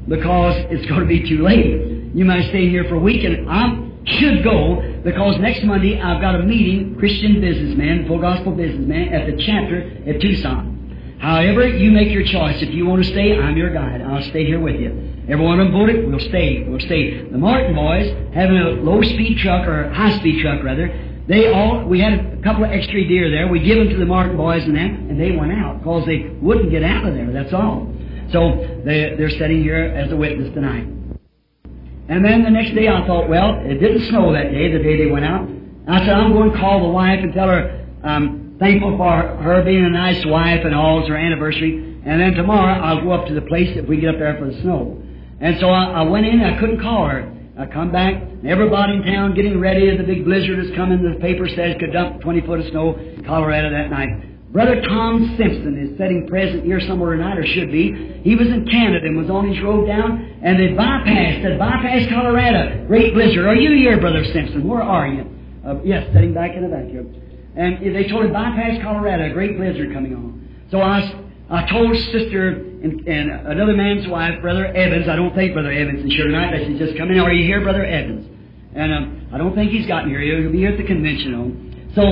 Because it's going to be too late. You might stay here for a week, and I should go because next Monday I've got a meeting, Christian businessman, full gospel businessman, at the chapter at Tucson. However, you make your choice. If you want to stay, I'm your guide. I'll stay here with you. Every one of them voted, we'll stay, we'll stay. The Martin boys, having a low speed truck, or high speed truck rather, they all, we had a couple of extra deer there. We give them to the Martin boys and them, and they went out because they wouldn't get out of there, that's all. So they, they're sitting here as a witness tonight. And then the next day I thought, well, it didn't snow that day, the day they went out. I said, I'm going to call the wife and tell her I'm thankful for her being a nice wife and all, it's her anniversary. And then tomorrow I'll go up to the place if we get up there for the snow. And so I, I went in, I couldn't call her. I come back, everybody in town getting ready, the big blizzard is coming, the paper says could dump 20 foot of snow in Colorado that night. Brother Tom Simpson is sitting present here somewhere tonight, or should be. He was in Canada and was on his road down, and they bypassed, they bypassed Colorado. Great blizzard. Are you here, Brother Simpson? Where are you? Uh, yes, sitting back in the here. And they told him bypass Colorado, a great blizzard coming on. So I, I told Sister and, and another man's wife, Brother Evans. I don't think Brother Evans is here tonight. I said, just come in. Are you here, Brother Evans? And um, I don't think he's gotten here. He'll be here at the convention. though. So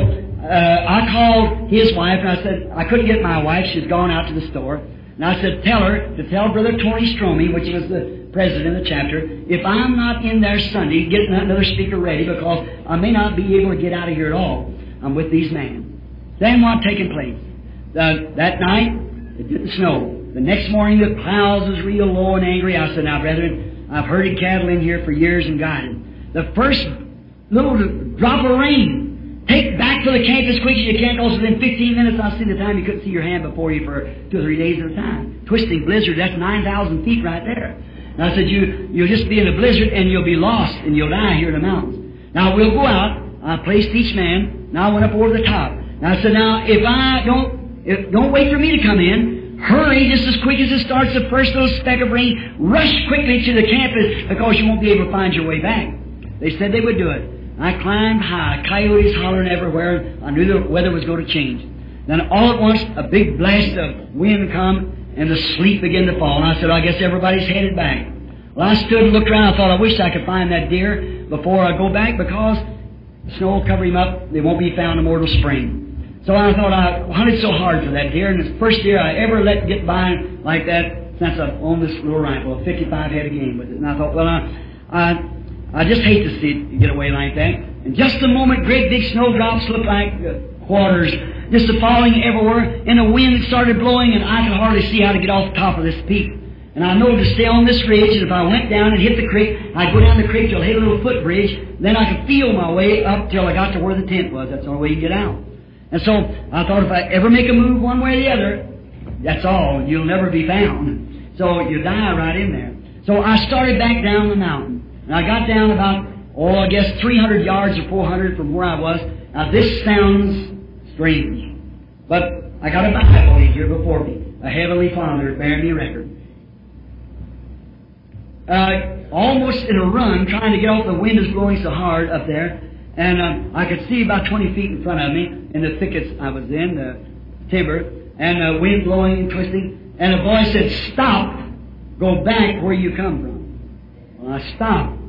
uh, I called his wife and I said I couldn't get my wife. She's gone out to the store. And I said, tell her to tell Brother Tony Stromey, which was the president of the chapter, if I'm not in there Sunday, get another speaker ready because I may not be able to get out of here at all. I'm with these men. Then what taking place? The, that night, it didn't snow. The next morning, the clouds was real low and angry. I said, now, brethren, I've herded cattle in here for years and guided. The first little drop of rain, take back to the camp as quick as you can because within 15 minutes, I've seen the time you couldn't see your hand before you for two or three days at a time. Twisting blizzard, that's 9,000 feet right there. And I said, you, you'll just be in a blizzard and you'll be lost and you'll die here in the mountains. Now, we'll go out. I placed each man. Now I went up over the top. And I said, now, if I don't, if, don't wait for me to come in. Hurry just as quick as it starts the first little speck of rain. Rush quickly to the campus because you won't be able to find your way back. They said they would do it. I climbed high, coyotes hollering everywhere. I knew the weather was going to change. Then all at once, a big blast of wind come, and the sleet began to fall. And I said, I guess everybody's headed back. Well, I stood and looked around. I thought, I wish I could find that deer before I go back because the snow will cover him up. They won't be found in till spring. So I thought I hunted so hard for that deer, and it's the first deer I ever let get by like that since I've owned this little rifle, a 55 head of game with it. And I thought, well, I, I, I just hate to see it get away like that. And just a moment, great big snowdrops looked like quarters, just falling everywhere, and the wind started blowing, and I could hardly see how to get off the top of this peak. And I know to stay on this ridge, and if I went down and hit the creek, I'd go down the creek till I hit a little footbridge, then I could feel my way up till I got to where the tent was. That's the only way you get out. And so I thought if I ever make a move one way or the other, that's all. You'll never be found. So you die right in there. So I started back down the mountain. And I got down about, oh, I guess 300 yards or 400 from where I was. Now this sounds strange. But I got a Bible here before me. A Heavenly Father bearing me record. Uh, almost in a run, trying to get off, the wind is blowing so hard up there. And uh, I could see about 20 feet in front of me in the thickets I was in, the timber, and the wind blowing and twisting. And a voice said, Stop! Go back where you come from. Well, I stopped.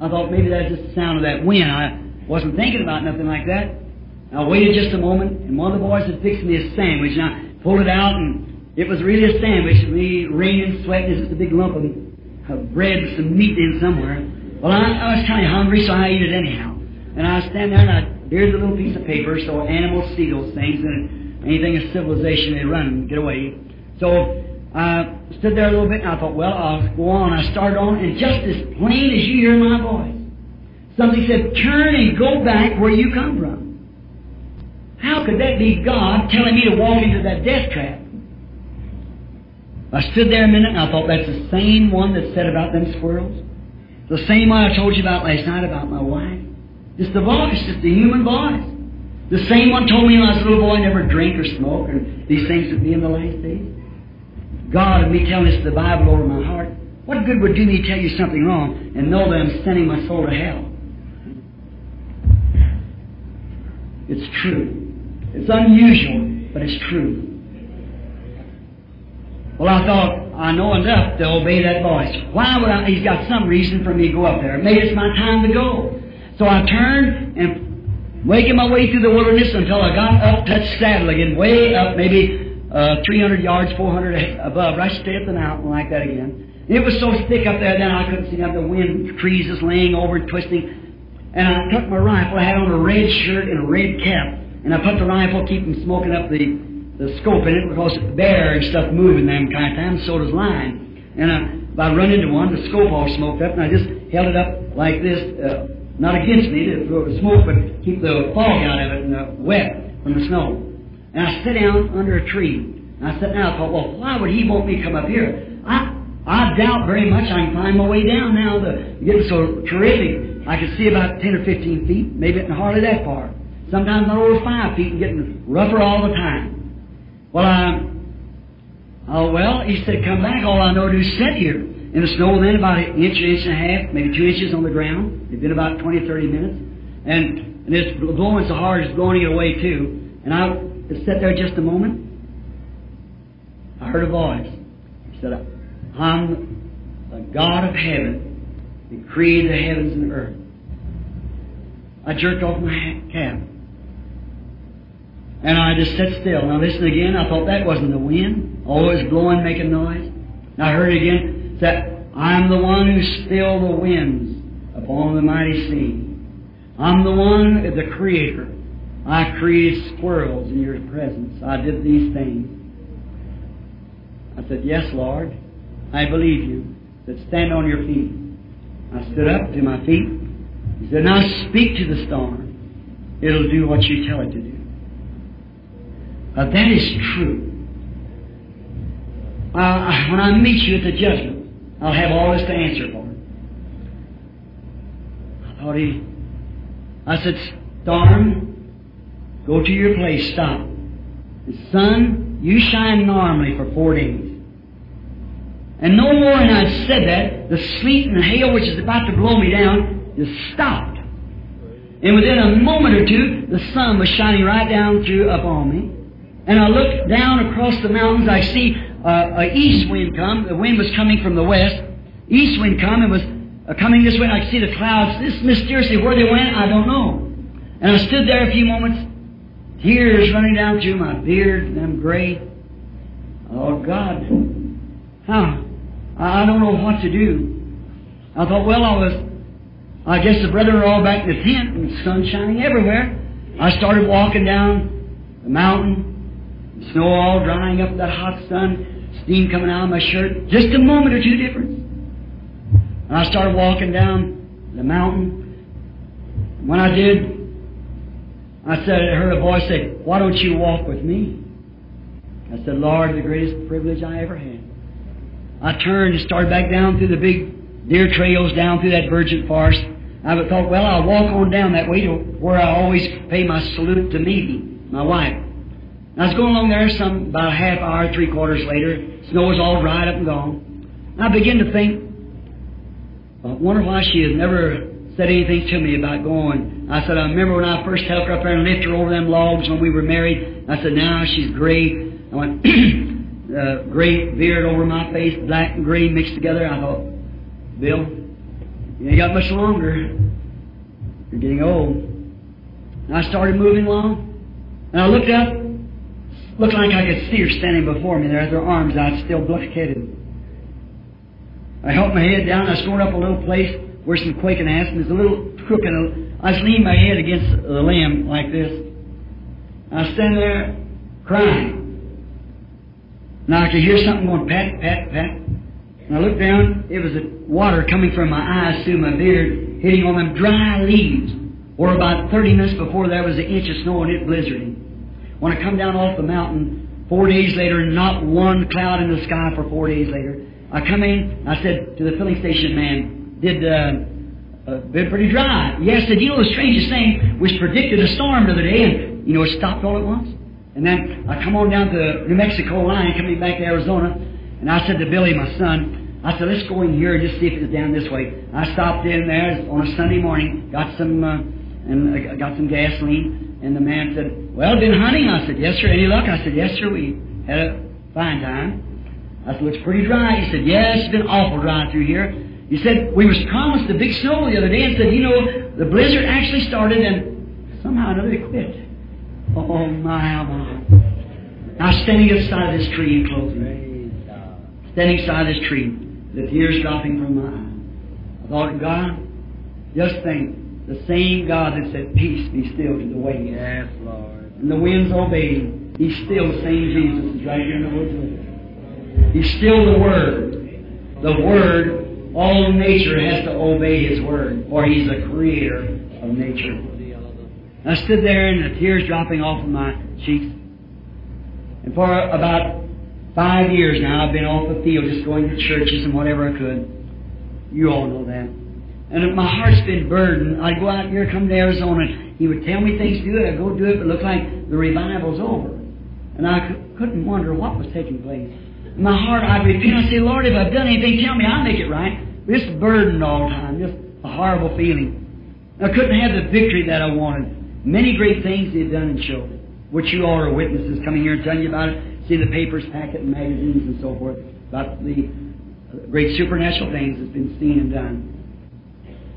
I thought maybe that's just the sound of that wind. I wasn't thinking about nothing like that. I waited just a moment, and one of the boys had fixed me a sandwich, and I pulled it out, and it was really a sandwich. Me raining, sweating, just a big lump of, of bread with some meat in somewhere. Well, I, I was kind of hungry, so I ate it anyhow. And I stand there and I, here's a little piece of paper so animals see those things and anything of civilization, they run and get away. So I stood there a little bit and I thought, well, I'll go on. I started on and just as plain as you hear my voice, somebody said, turn and go back where you come from. How could that be God telling me to walk into that death trap? I stood there a minute and I thought, that's the same one that said about them squirrels. The same one I told you about last night about my wife. It's the voice, it's the human voice. The same one told me when I was a little boy never drink or smoke and these things would be in the last days. God and me telling us the Bible over my heart. What good would do me to tell you something wrong and know that I'm sending my soul to hell? It's true. It's unusual, but it's true. Well, I thought, I know enough to obey that voice. Why would I? He's got some reason for me to go up there. Maybe it's my time to go. So I turned and making my way through the wilderness until I got up, touched saddle again, way up, maybe uh, 300 yards, 400 above, right straight up the mountain like that again. It was so thick up there then I couldn't see out the wind, trees just laying over, and twisting. And I took my rifle. I had on a red shirt and a red cap. And I put the rifle, keep from smoking up the, the scope in it because it's bare and stuff moving them kind of times, so does line. And I, I run into one, the scope all smoked up, and I just held it up like this, uh, not against me to throw the smoke, but keep the fog out of it and the wet from the snow. And I sit down under a tree. And I sat down. I thought, well, why would he want me to come up here? I I doubt very much I can find my way down now. The getting so terrific. I can see about ten or fifteen feet, maybe hardly that far. Sometimes not over five feet, and getting rougher all the time. Well, I oh well, he said, come back. All I know to do is sit here in the snow. Then about an inch, inch and a half, maybe two inches on the ground. It's been about 20, 30 minutes. And, and it's blowing so hard, it's blowing it away too. And I sat there just a moment. I heard a voice. He said, I'm the God of heaven that created the heavens and the earth. I jerked off my cap. And I just sat still. Now listen again. I thought that wasn't the wind. It was blowing, making noise. And I heard it again. That I'm the one who stilled the winds upon the mighty sea. I'm the one, the creator. I created squirrels in your presence. I did these things. I said, Yes, Lord. I believe you. He said, Stand on your feet. I stood up to my feet. He said, Now speak to the storm. It'll do what you tell it to do. Now that is true. Uh, when I meet you at the judgment, I'll have all this to answer for. I thought he, I said, Storm, go to your place, stop. And sun, you shine normally for four days. And no more than I'd said that, the sleet and the hail which is about to blow me down just stopped. And within a moment or two, the sun was shining right down through upon me. And I looked down across the mountains. I see uh, a east wind come. The wind was coming from the west. East wind come. It was uh, coming this way. I could see the clouds. This mysteriously where they went, I don't know. And I stood there a few moments, tears running down through my beard, and I'm gray. Oh God, how I don't know what to do. I thought, well, I was, I guess the brethren are all back in the tent and the sun shining everywhere. I started walking down the mountain, the snow all drying up that hot sun, steam coming out of my shirt, just a moment or two difference. And I started walking down the mountain. When I did, I said, I heard a voice say, Why don't you walk with me? I said, Lord, the greatest privilege I ever had. I turned and started back down through the big deer trails down through that virgin forest. I thought, well, I'll walk on down that way to where I always pay my salute to Meda, my wife. And I was going along there some about a half hour, three quarters later. Snow was all dried up and gone. And I began to think, I wonder why she has never said anything to me about going. I said, I remember when I first helped her up there and lifted her over them logs when we were married. I said, now she's gray. I went, uh, gray beard over my face, black and gray mixed together. I thought, Bill, you ain't got much longer. You're getting old. And I started moving along, and I looked up, looked like I could see her standing before me there her arms out, still black-headed. I held my head down. I going up a little place where some quaking asp, and there's a little crook, and I leaning my head against the limb like this. I was standing there crying. Now I could hear something going pat, pat, pat. And I looked down, it was water coming from my eyes through my beard, hitting on them dry leaves. Or about 30 minutes before there was an inch of snow and it blizzarding. When I come down off the mountain, four days later, not one cloud in the sky for four days later, I come in, I said to the filling station man, did, uh, uh, been pretty dry. Yes, said, you know the strangest thing, was predicted a storm the other day, and you know it stopped all at once. And then I come on down to New Mexico line, coming back to Arizona, and I said to Billy, my son, I said, let's go in here and just see if it's down this way. I stopped in there on a Sunday morning, got some, uh, and I got some gasoline, and the man said, well, been hunting? I said, yes, sir. Any luck? I said, yes, sir. We had a fine time. I said, looks pretty dry. He said, yes, it's been awful dry through here. He said, we was promised a big snow the other day and said, you know, the blizzard actually started and somehow or another it quit. Oh, my, oh, my. Now, standing outside of this tree in closing, standing beside this tree, the tears dropping from my eyes. I thought, God, just think, the same God that said, Peace be still to the waves. Yes, Lord. And the winds obeyed. He's still the same Jesus is right here in the woods. He's still the Word. The Word, all nature has to obey His Word, for He's the creator of nature. I stood there and the tears dropping off of my cheeks. And for about five years now, I've been off the field just going to churches and whatever I could. You all know that. And my heart's been burdened. I'd go out here, come to Arizona. He would tell me things to do. I'd go do it, but it looked like the revival's over. And I couldn't wonder what was taking place. In my heart, I'd repent. I'd say, Lord, if I've done anything, tell me. I'll make it right. This burdened all the time. Just a horrible feeling. I couldn't have the victory that I wanted. Many great things they've done and showed, it, which you all are witnesses coming here and telling you about it. See the papers, packet, and magazines and so forth about the great supernatural things that's been seen and done.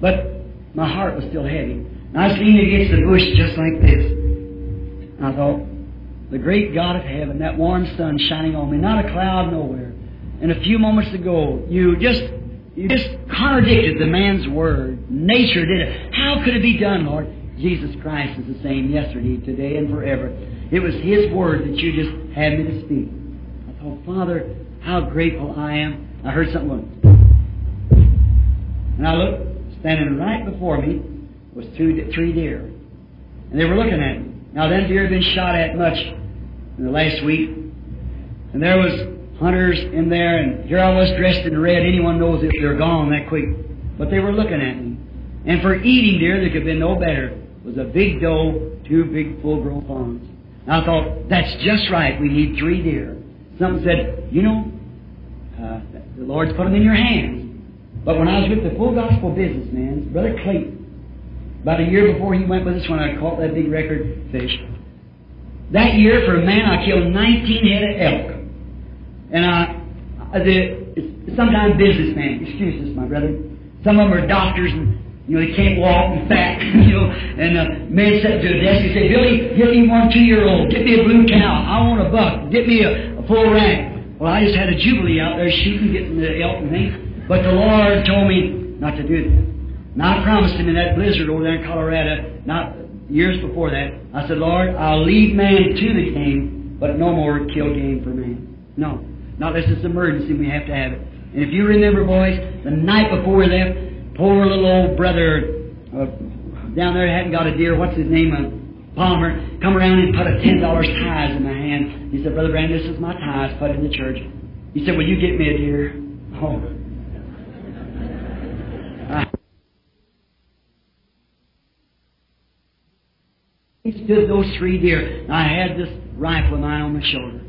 But my heart was still heavy. And I was leaning against the bush just like this. And I thought, the great God of heaven, that warm sun shining on me, not a cloud nowhere. And a few moments ago, you just you just contradicted the man's word. Nature did it. How could it be done, Lord? Jesus Christ is the same yesterday, today, and forever. It was His word that you just had me to speak. I thought, Father, how grateful I am. I heard something. And I looked, standing right before me was two, three deer. And they were looking at me. Now, them deer had been shot at much in the last week. And there was hunters in there, and here I was dressed in red. Anyone knows if they're gone that quick. But they were looking at me. And for eating deer, there could have been no better. It was a big doe, two big full-grown fawns. And I thought, that's just right. We need three deer. Someone said, you know, uh, the Lord's put them in your hands. But when I was with the full gospel businessman, Brother Clayton, about a year before he went with us when I caught that big record fish, that year for a man I killed 19 head of elk. And I, the, sometimes businessmen, excuse us, my brother. Some of them are doctors and you know, they can't walk and fat, you know, and uh, a man sat to a desk and say, Billy, get me one two-year-old, get me a blue cow, I want a buck, get me a, a full rack. Well, I just had a jubilee out there shooting, getting the elk and things. But the Lord told me not to do that. And I promised him in that blizzard over there in Colorado, not years before that, I said, Lord, I'll lead man to the game, but no more kill game for man. No. Not unless it's emergency, we have to have it. And if you remember, boys, the night before we left, poor little old brother uh, down there hadn't got a deer. What's his name? Uh, Palmer. Come around and put a ten dollars tithe in my hand. He said, Brother Branham, this is my tithe. Put it in the church. He said, Will you get me a deer? Oh. He stood those three deer. I had this rifle of mine on my shoulder.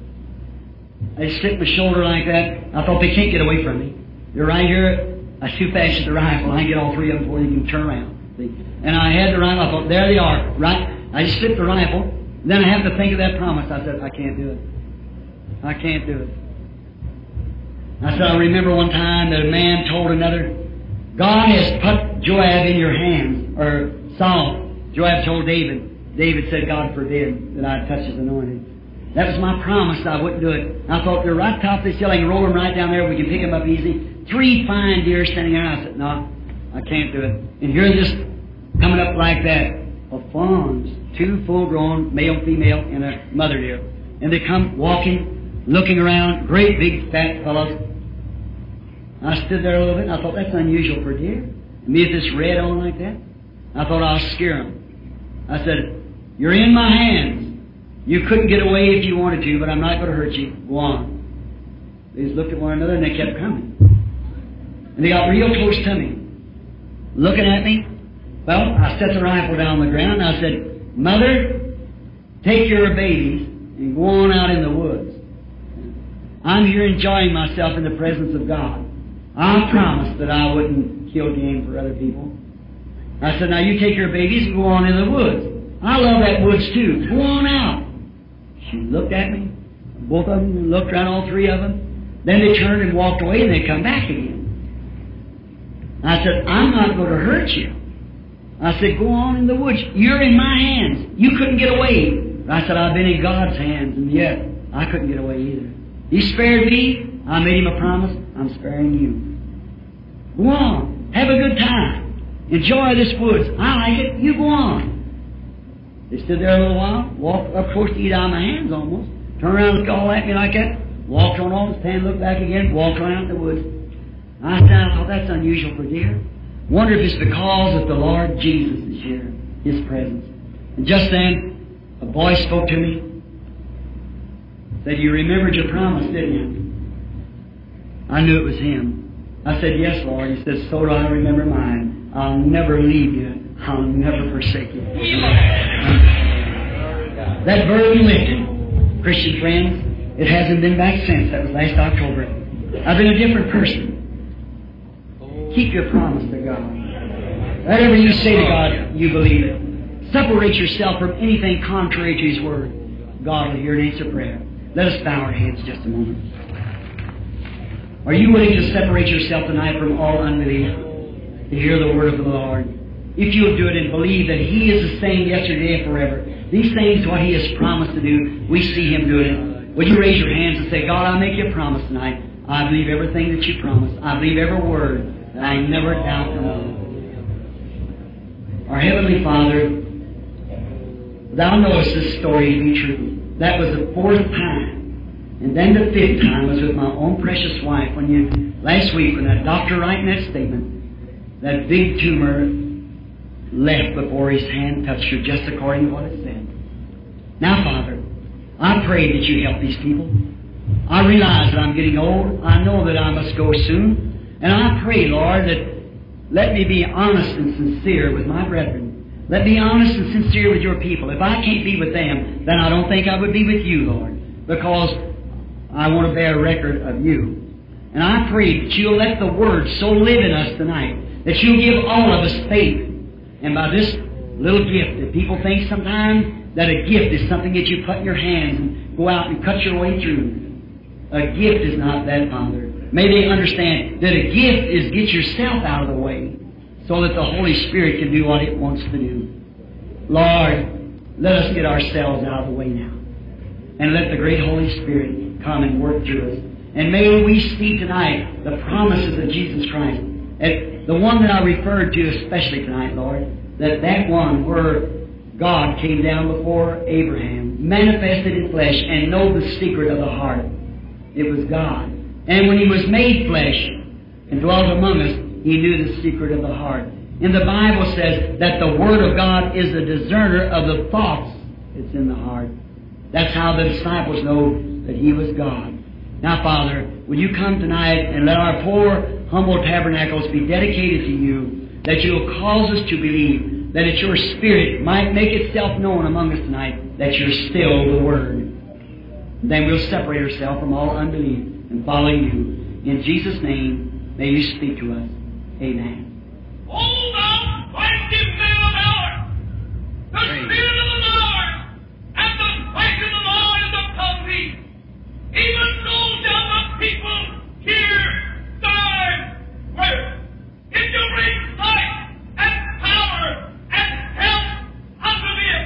I slipped my shoulder like that. I thought they can't get away from me. They're right here. I shoot fast at the rifle. I get all three of them before they can turn around. See? And I had the rifle. I thought, there they are. Right. I just slipped the rifle. Then I have to think of that promise. I said, I can't do it. I can't do it. I said, I remember one time that a man told another, God has put Joab in your hands, or Saul. Joab told David. David said, God forbid that I touch his anointing. That was my promise. I wouldn't do it. I thought they're right top of this hill. I can roll them right down there. We can pick them up easy. Three fine deer standing there. I said, no, I can't do it. And here just coming up like that of fawns, two full-grown male, female, and a mother deer, and they come walking, looking around, great big fat fellows. I stood there a little bit. and I thought that's unusual for deer. Me with this red on like that. I thought I'll scare them. I said, "You're in my hands." You couldn't get away if you wanted to, but I'm not going to hurt you. Go on. They just looked at one another and they kept coming. And they got real close to me. Looking at me. Well, I set the rifle down on the ground and I said, Mother, take your babies and go on out in the woods. I'm here enjoying myself in the presence of God. I promised that I wouldn't kill game for other people. I said, now you take your babies and go on in the woods. I love that woods too. Go on out. She looked at me, both of them, looked around all three of them. Then they turned and walked away, and they come back again. I said, I'm not going to hurt you. I said, go on in the woods. You're in my hands. You couldn't get away. I said, I've been in God's hands, and yet I couldn't get away either. He spared me. I made him a promise. I'm sparing you. Go on. Have a good time. Enjoy this woods. I like it. You go on. They stood there a little while, walked up close to eat out of my hands almost. Turned around and all at me like that. Walked on off, stand, looked back again, walked around the woods. I said, I thought that's unusual for deer. Wonder if it's the because that the Lord Jesus is here, His presence. And just then, a voice spoke to me. Said, You remembered your promise, didn't you? I knew it was Him. I said, Yes, Lord. He said, So do I remember mine. I'll never leave you. I'll never forsake you. That burden lifted. Christian friends, it hasn't been back since. That was last October. I've been a different person. Keep your promise to God. Whatever you say to God, you believe it. Separate yourself from anything contrary to His Word. God will hear and answer prayer. Let us bow our heads just a moment. Are you willing to separate yourself tonight from all unbelief to hear the Word of the Lord? if you'll do it and believe that He is the same yesterday and forever. These things, what He has promised to do, we see Him doing it. Would you raise your hands and say, God, I make you a promise tonight. I believe everything that you promised. I believe every word that I never doubt know. Our Heavenly Father, Thou knowest this story to be true. That was the fourth time. And then the fifth time was with my own precious wife when you, last week, when that doctor writing that statement, that big tumor left before his hand touched her, just according to what it said. Now, Father, I pray that you help these people. I realize that I'm getting old. I know that I must go soon. And I pray, Lord, that let me be honest and sincere with my brethren. Let me be honest and sincere with your people. If I can't be with them, then I don't think I would be with you, Lord, because I want to bear record of you. And I pray that you'll let the Word so live in us tonight that you'll give all of us faith. And by this little gift that people think sometimes that a gift is something that you put in your hands and go out and cut your way through. A gift is not that, Father. May they understand that a gift is get yourself out of the way so that the Holy Spirit can do what it wants to do. Lord, let us get ourselves out of the way now. And let the great Holy Spirit come and work through us. And may we see tonight the promises of Jesus Christ. And the one that I referred to especially tonight, Lord, that that one where God came down before Abraham, manifested in flesh, and know the secret of the heart. It was God. And when He was made flesh and dwelt among us, He knew the secret of the heart. And the Bible says that the Word of God is a discerner of the thoughts that's in the heart. That's how the disciples know that He was God. Now, Father, will you come tonight and let our poor, humble tabernacles be dedicated to you, that you'll cause us to believe that it's your Spirit might make itself known among us tonight, that you're still the Word. Then we'll separate ourselves from all unbelief and follow you. In Jesus' name, may you speak to us. Amen. Hold on, mighty men of valor! The Spirit of the Lord and the fight of the Lord is upon thee. Even though down the people It will bring light and power and help unto them.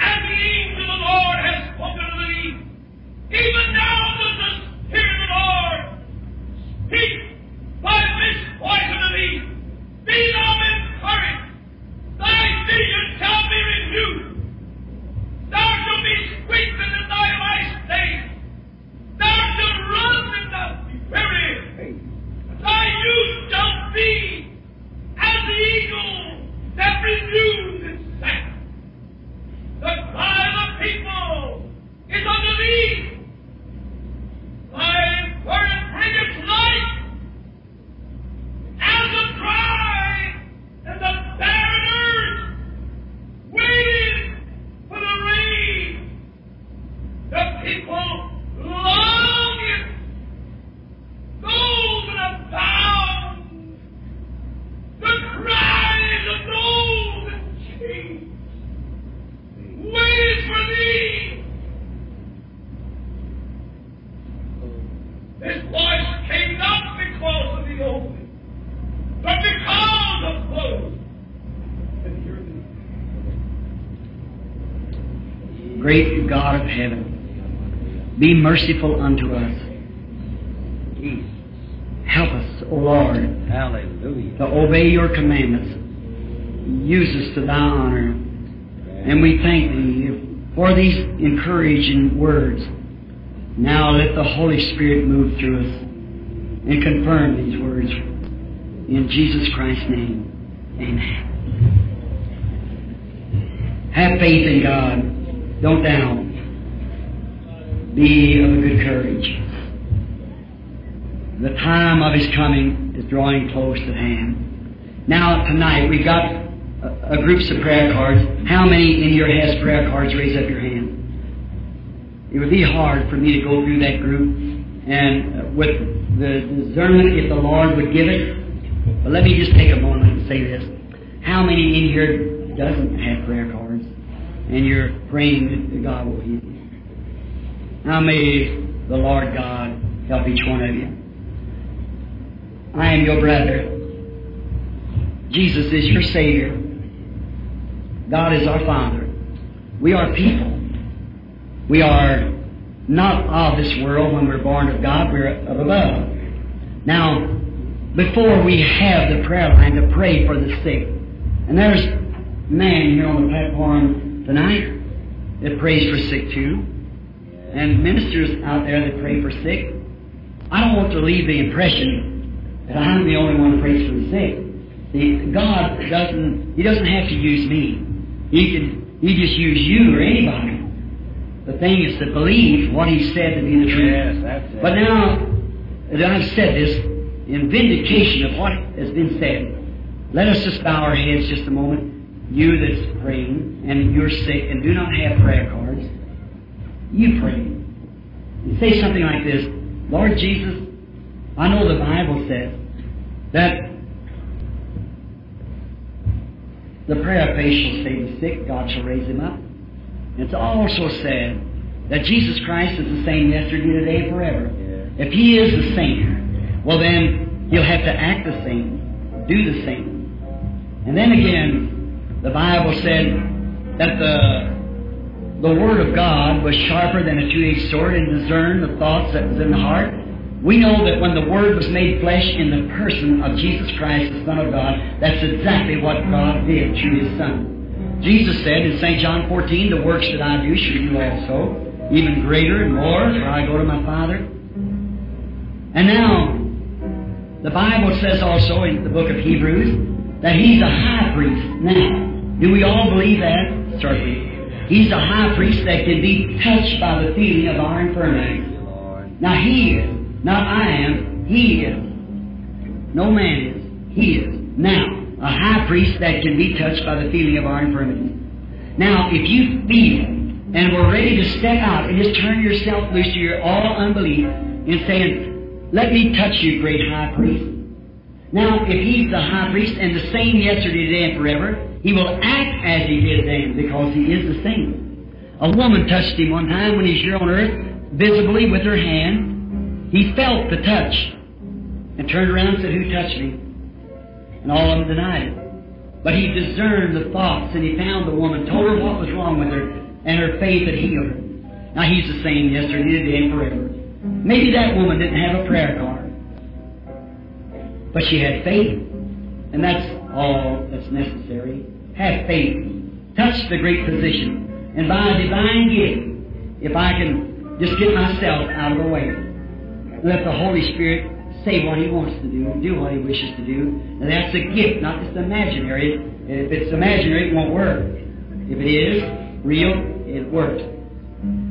And the angel of the Lord has spoken to thee. Even now does the Spirit of the Lord speak by this voice unto thee. Be thou encouraged. Thy vision shall be renewed. Thou shalt be strengthened in thy last days. Thou shalt run and not be weary. Thy youth shall be as the eagle that renews its strength. The cry of the people is unto thee. Thy word bringeth light as a cry and the barren earth waiting for the rain. The people longing, those that are bound, the cries of those in chains wait for thee. His voice came not because of the opening, but because of those that hear thee. Great God of heaven, be merciful unto us. Help us, O Lord, Hallelujah. to obey your commandments. Use us to thy honor. And we thank thee for these encouraging words. Now let the Holy Spirit move through us and confirm these words. In Jesus Christ's name, amen. Have faith in God. Don't doubt. Be of a good courage. The time of His coming is drawing close at hand. Now, tonight, we've got a, a groups of prayer cards. How many in here has prayer cards? Raise up your hand. It would be hard for me to go through that group and uh, with the discernment if the Lord would give it. But let me just take a moment and say this. How many in here doesn't have prayer cards? And you're praying that God will heal you. Now may the Lord God help each one of you. I am your brother. Jesus is your Savior. God is our Father. We are people. We are not of this world when we're born of God, we're of above. Now, before we have the prayer line to pray for the sick, and there's a man here on the platform tonight that prays for sick too, and ministers out there that pray for sick. I don't want to leave the impression that I'm the only one who prays for the sick. The, God doesn't, He doesn't have to use me. He can, He just use you or anybody. The thing is to believe what He said to be the truth. Yes, that's it. But now that I've said this, in vindication of what has been said, let us just bow our heads just a moment. You that's praying and you're sick and do not have prayer cards, you pray. And say something like this Lord Jesus, I know the Bible says that the prayer of faith shall save the sick, God shall raise him up. It's also said that Jesus Christ is the same yesterday, today, forever. If He is the same, well then He'll have to act the same, do the same. And then again, the Bible said that the the Word of God was sharper than a two-edged sword and discerned the thoughts that was in the heart. We know that when the Word was made flesh in the person of Jesus Christ, the Son of God, that's exactly what God did through His Son. Jesus said in St. John 14, The works that I do shall you also, even greater and more, for I go to my Father. And now, the Bible says also in the book of Hebrews that He's a high priest. Now, do we all believe that? Certainly. He's a high priest that can be touched by the feeling of our infirmities. Now He is. Not I am. He is. No man is. He is. Now, a high priest that can be touched by the feeling of our infirmities. Now, if you feel and we're ready to step out and just turn yourself loose to your all unbelief and saying, Let me touch you, great high priest. Now, if he's the high priest and the same yesterday, today, and forever, he will act as he did then because he is the same. A woman touched him one time when he's here on earth, visibly with her hand. He felt the touch and turned around and said, Who touched me? And all of them denied it. But he discerned the thoughts and he found the woman, told her what was wrong with her, and her faith had healed her. Now he's the same yesterday, today, and forever. Maybe that woman didn't have a prayer card. But she had faith, and that's all that's necessary. Have faith. Touch the great physician. And by a divine gift, if I can just get myself out of the way, let the Holy Spirit say what He wants to do, do what He wishes to do. And that's a gift, not just imaginary. If it's imaginary, it won't work. If it is real, it works.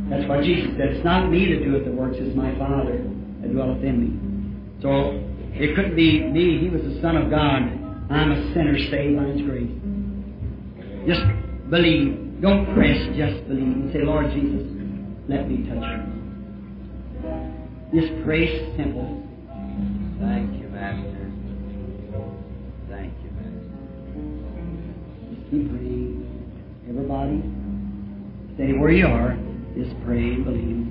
That's what Jesus said. It's not me that doeth the works, it's my Father that dwelleth in me. So it couldn't be me. He was the Son of God. I'm a sinner saved by His grace. Just believe. Don't press, just believe. And say, Lord Jesus, let me touch you. Just pray simple. Thank you, Master. Thank you, Master. Just keep praying. Everybody, stay where you are. Just pray and believe.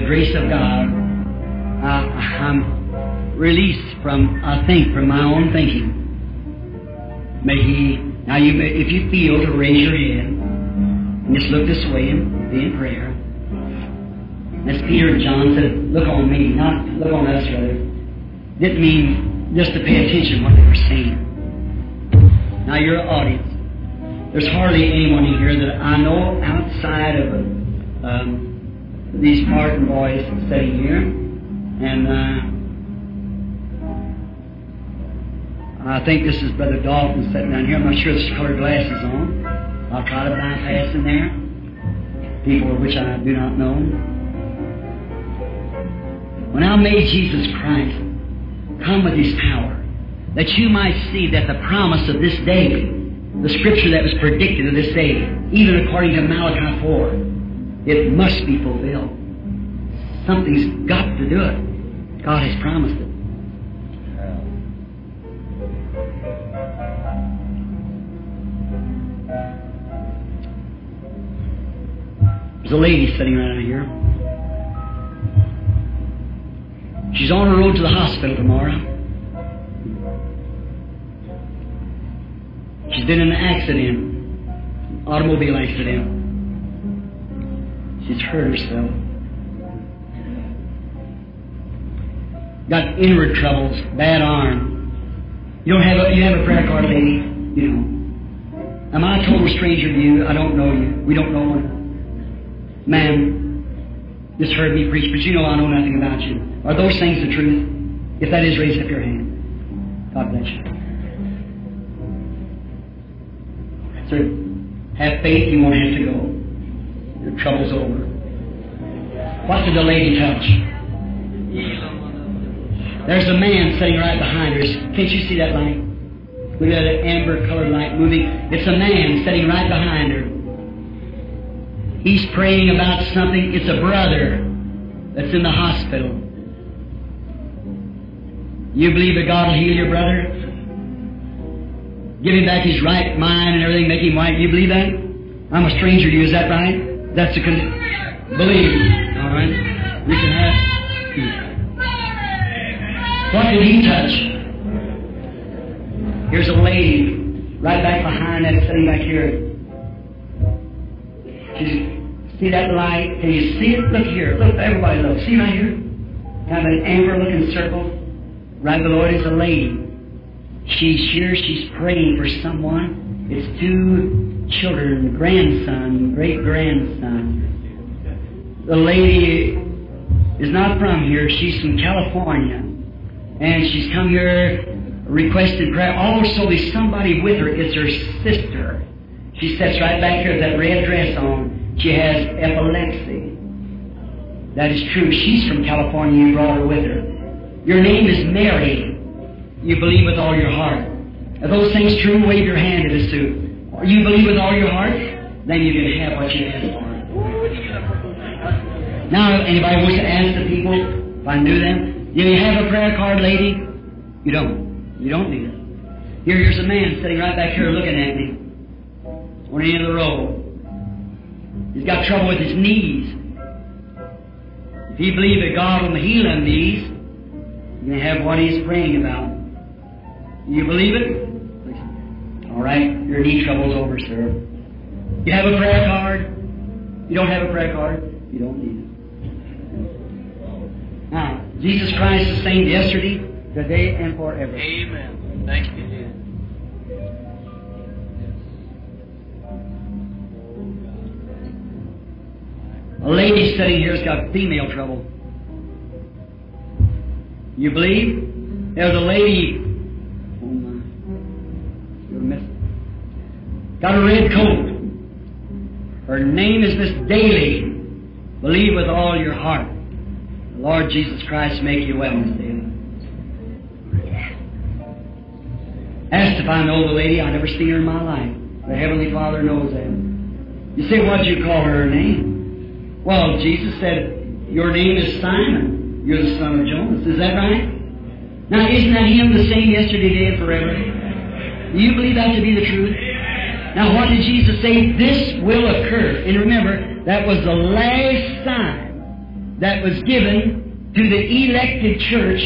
The grace of God, I, I'm released from, I think, from my own thinking. May He, now you, may, if you feel to raise your hand, and just look this way and be in prayer. As Peter and John said, look on me, not look on us, rather. Didn't mean just to pay attention to what they were saying. Now you're audience. There's hardly anyone in here that I know outside of um, these Martin boys sitting here. And uh, I think this is Brother Dalton sitting down here. I'm not sure there's colored glasses on. I'll try to bypass in there. People of which I do not know. When I made Jesus Christ come with His power, that you might see that the promise of this day, the scripture that was predicted of this day, even according to Malachi 4, it must be fulfilled. Something's got to do it. God has promised it. There's a lady sitting right out here. She's on her road to the hospital tomorrow. She's been in an accident, automobile accident. She's hurt herself. Got inward troubles, bad arm. You don't have a you have a prayer card, lady. You know. Am I a total stranger to you? I don't know you. We don't know one. Ma'am, just heard me preach, but you know I know nothing about you. Are those things the truth? If that is, raise up your hand. God bless you. Sir, have faith, you won't have to go. Your trouble's over. What did the lady touch? There's a man sitting right behind her. Can't you see that light? Look at that amber colored light moving. It's a man sitting right behind her. He's praying about something. It's a brother that's in the hospital. You believe that God will heal your brother? Give him back his right mind and everything, make him white. You believe that? I'm a stranger to you, is that right? That's a con- believe. All right. We can have. What did he touch? Here's a lady right back behind that sitting back here. She's See that light? Can you see it? Look here. Look, everybody look. See right here? Kind of an amber looking circle. Right below it is a lady. She's here, she's praying for someone. It's two children, grandson, great grandson. The lady is not from here, she's from California. And she's come here requested prayer. Also, oh, there's somebody with her. It's her sister. She sits right back here with that red dress on. She has epilepsy. That is true. She's from California. You brought her with her. Your name is Mary. You believe with all your heart. Are those things true? Wave your hand at us too. You believe with all your heart? Then you can have what you ask for. Now, anybody wants to ask the people if I knew them? Do you have a prayer card, lady? You don't. You don't need it. Here, here's a man sitting right back here looking at me. On the end of the road. He's got trouble with his knees. If he believes that God will heal him knees, you have what he's praying about. You believe it? All right, your knee trouble's over, sir. You have a prayer card? You don't have a prayer card? You don't need it. Now, Jesus Christ is same yesterday, today, and forever. Amen. Thank you, Jesus. A lady sitting here has got female trouble. You believe? There's a lady. Got a red coat. Her name is Miss Daly. Believe with all your heart. The Lord Jesus Christ make you well, Miss Daly. Asked if I know the lady. I never seen her in my life. The Heavenly Father knows that. You say, what'd you call her name? Well, Jesus said, Your name is Simon. You're the son of Jonas. Is that right? Now, isn't that him the same yesterday, today, and forever? Do you believe that to be the truth? Now, what did Jesus say? This will occur. And remember, that was the last sign that was given to the elected church,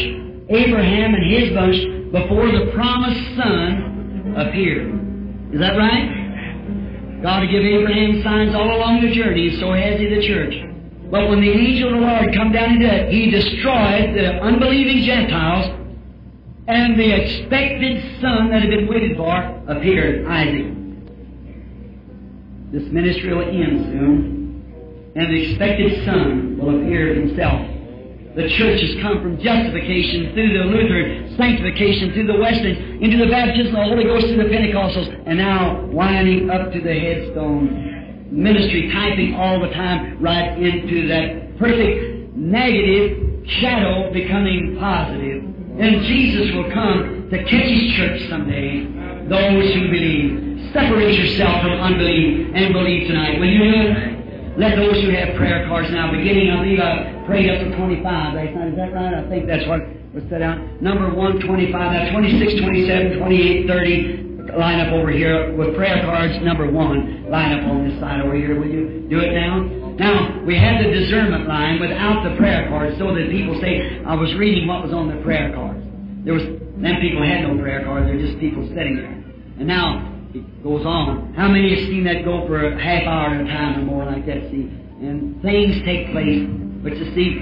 Abraham and his bunch, before the promised son appeared. Is that right? God give Abraham signs all along the journey, so has he the church. But when the angel of the Lord come down into it, he destroyed the unbelieving Gentiles, and the expected son that had been waited for appeared, Isaac. This ministry will end soon, and the expected Son will appear himself. The church has come from justification through the Lutheran, sanctification through the Wesleyan, into the baptism of the Holy Ghost through the Pentecostals, and now winding up to the headstone ministry, typing all the time right into that perfect negative shadow becoming positive. And Jesus will come to catch His church someday, those who believe. Separate yourself from unbelief and believe tonight. Will you? Let those who have prayer cards now, beginning, I believe I prayed up to 25 last night. Is that right? I think that's what was set out. Number 125, now 26, 27, 28, 30. Line up over here with prayer cards, number one. Line up on this side over here. Will you do it now? Now, we had the discernment line without the prayer cards so that people say, I was reading what was on the prayer cards. There was, then people had no prayer cards, they're just people sitting there. And now, it goes on. How many have seen that go for a half hour at a time or more like that, see? And things take place. But you see,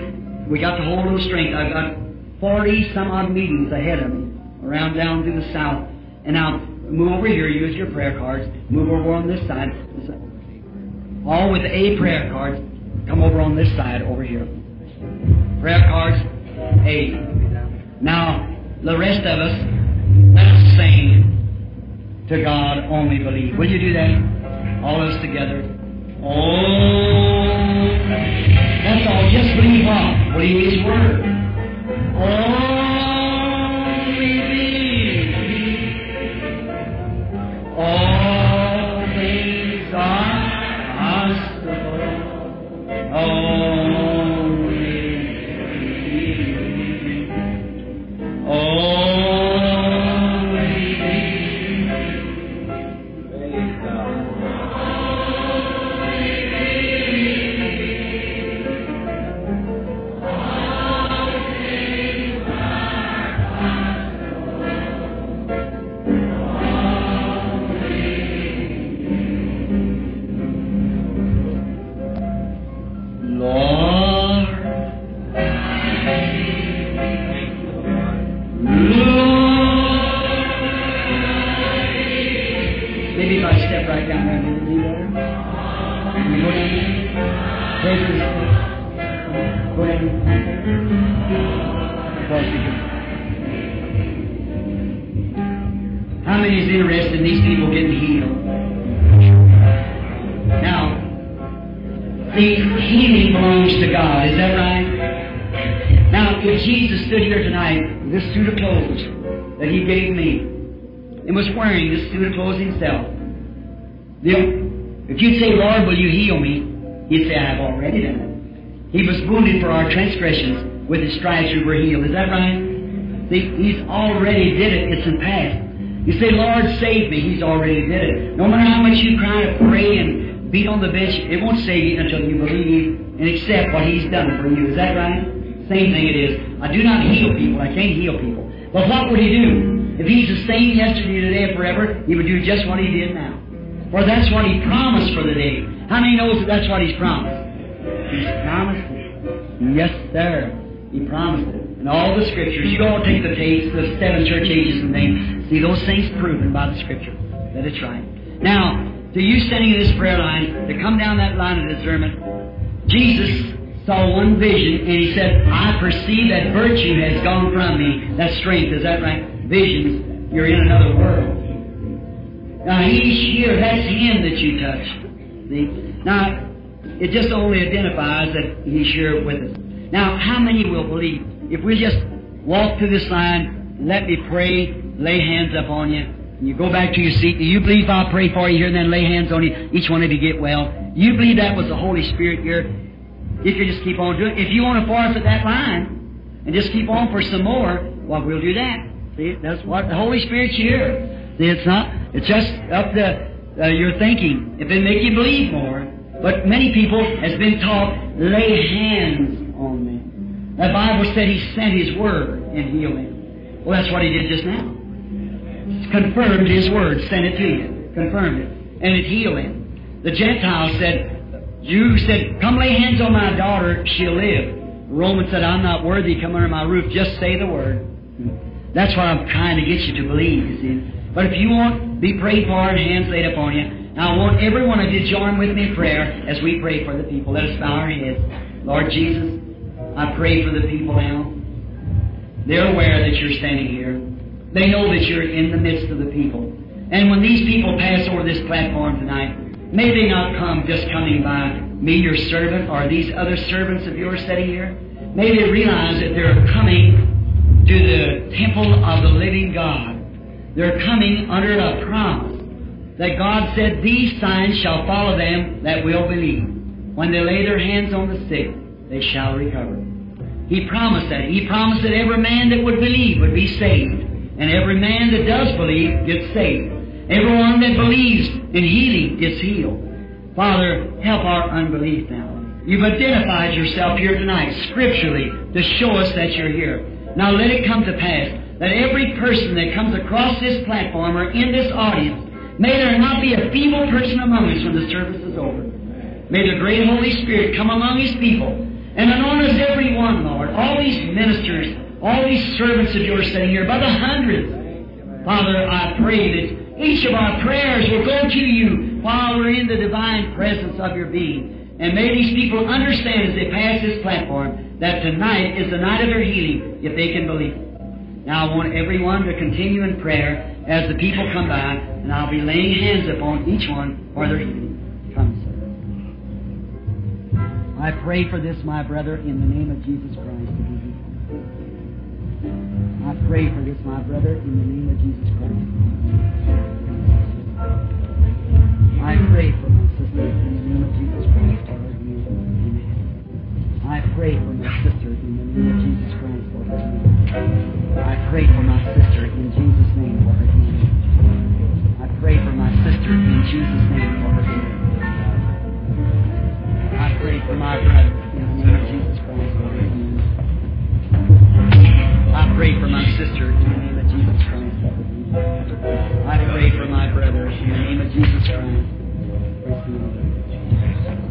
we got to hold little strength. I've got 40 some odd meetings ahead of me around down through the south. And now, move over here, use your prayer cards. Move over on this side. All with A prayer cards. Come over on this side over here. Prayer cards, A. Now, the rest of us, let's sing to God only believe. Will you do that? All of us together. Oh, that's all. Just believe what? Believe His Word. Only believe. All of clothes Himself, if you'd say, Lord, will you heal me? He'd say, I have already done it. He was wounded for our transgressions. With His stripes we were healed. Is that right? See, He's already did it. It's in the past. You say, Lord, save me. He's already did it. No matter how much you cry to pray and beat on the bench, it won't save you until you believe and accept what He's done for you. Is that right? Same thing it is. I do not heal people. I can't heal people. But what would He do? If He's the same yesterday, today, and forever, He would do just what He did now. For that's what He promised for the day. How many knows that that's what He's promised? He's promised it. Yes, sir. He promised it. And all the scriptures, you all take the tapes, the seven church ages and things, see those things proven by the scripture that it's right. Now, to you standing in this prayer line, to come down that line of discernment, Jesus saw one vision and he said, I perceive that virtue has gone from me. That strength, is that right? Visions, you're in another world. Now he's here, that's him that you touch. See? Now, it just only identifies that he's here with us. Now, how many will believe? If we just walk through this line, let me pray, lay hands up on you, and you go back to your seat. Do you believe I'll pray for you here and then lay hands on you? Each one of you get well. You believe that was the Holy Spirit here? If you just keep on doing it. If you want to forfeit that line and just keep on for some more, well, we'll do that. See, that's what the Holy Spirit's here. See, it's not, it's just up to uh, your thinking. It make you believe more. But many people has been taught, lay hands on them. The Bible said He sent His Word and healed him. Well, that's what He did just now. Confirmed His Word, sent it to you, confirmed it, and it healed him. The Gentiles said, you said, come lay hands on my daughter, she'll live. Roman said, I'm not worthy come under my roof, just say the word. That's what I'm trying to get you to believe, you see. But if you want, be prayed for and hands laid upon you. Now I want every one of you to join with me in prayer as we pray for the people. Let us bow our heads. Lord Jesus, I pray for the people now. They're aware that you're standing here. They know that you're in the midst of the people. And when these people pass over this platform tonight, may they not come just coming by me, your servant, or these other servants of yours sitting here. May they realize that they're coming to the temple of the living God. They're coming under a promise that God said, These signs shall follow them that will believe. When they lay their hands on the sick, they shall recover. He promised that. He promised that every man that would believe would be saved. And every man that does believe gets saved. Everyone that believes in healing gets healed. Father, help our unbelief now. You've identified yourself here tonight, scripturally, to show us that you're here. Now let it come to pass that every person that comes across this platform or in this audience, may there not be a feeble person among us when the service is over. May the great Holy Spirit come among His people and anoint us every one, Lord. All these ministers, all these servants of yours sitting here by the hundreds. Father, I pray that each of our prayers will go to you while we're in the divine presence of your being. And may these people understand as they pass this platform that tonight is the night of their healing if they can believe. Now I want everyone to continue in prayer as the people come by, and I'll be laying hands upon each one for their healing. Come, sir. I pray for this, my brother, in the name of Jesus Christ. I pray for this, my brother, in the name of Jesus Christ. I pray for my sister I pray for my sister in the name of Jesus Christ for. I pray for my sister in Jesus' name for her healing. I pray for my sister in Jesus' name for her healing. I pray for my brother in the name of Jesus Christ for. I pray for my sister in the name of Jesus Christ for. I pray for my brother in the name of Jesus Christ. for.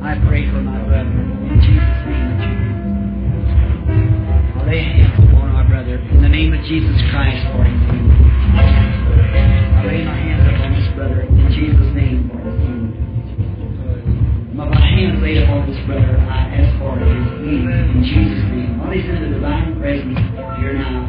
I pray for my brother in Jesus' name. I'll lay hands upon our brother in the name of Jesus Christ for healing. I lay my hands upon this brother in Jesus' name for. With my hands laid upon this brother, I ask for his healing in Jesus' name. While he's in the divine presence here now,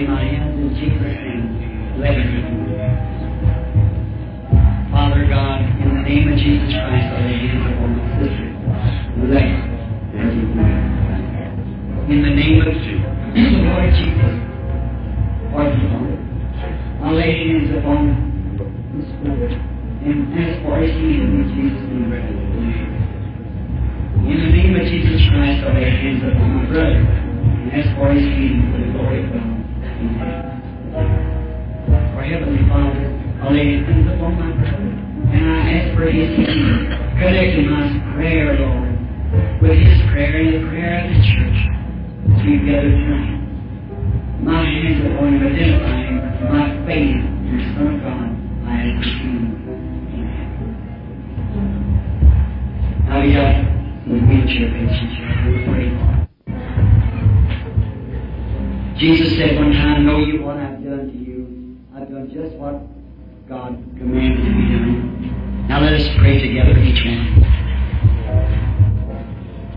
I lay my hands in Jesus' name. Let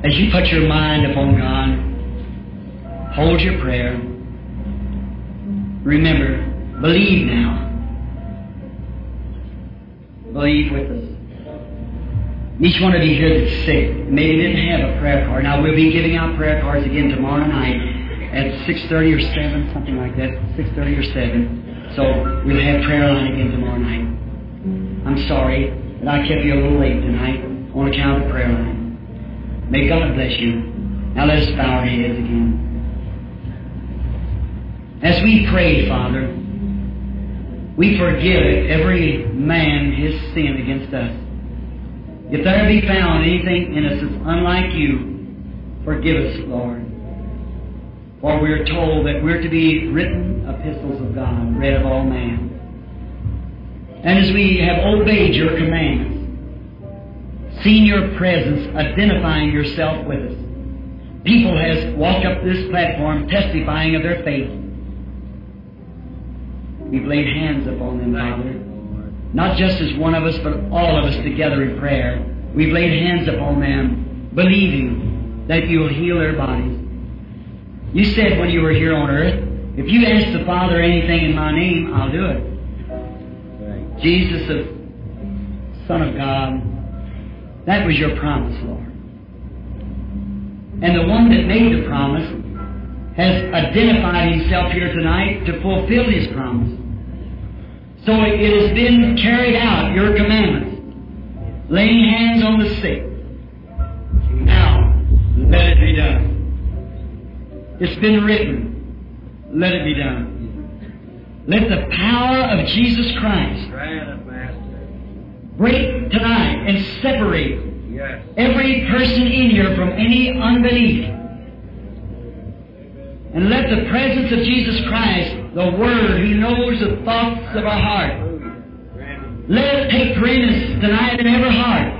As you put your mind upon God, hold your prayer. Remember, believe now. Believe with us. Each one of you here that's sick, maybe didn't have a prayer card. Now we'll be giving out prayer cards again tomorrow night at 6.30 or 7, something like that, 6.30 or 7. So we'll have prayer line again tomorrow night. I'm sorry that I kept you a little late tonight on account of the prayer line. May God bless you. Now let us bow our heads again. As we pray, Father, we forgive every man his sin against us. If there be found anything in us that's unlike you, forgive us, Lord. For we are told that we're to be written epistles of God, read of all men. And as we have obeyed your commands, seen your presence identifying yourself with us. People has walked up this platform testifying of their faith. We've laid hands upon them, Father. Not just as one of us, but all of us together in prayer. We've laid hands upon them, believing that you'll heal their bodies. You said when you were here on earth, if you ask the Father anything in my name, I'll do it. Jesus, the Son of God, that was your promise, Lord. And the one that made the promise has identified himself here tonight to fulfill his promise. So it has been carried out, your commandments. Laying hands on the sick. Now, let it be done. It's been written. Let it be done. Let the power of Jesus Christ break tonight and separate Yes. every person in here from any unbelief. And let the presence of Jesus Christ, the Word who knows the thoughts of our heart, let it take preeminence tonight in every heart.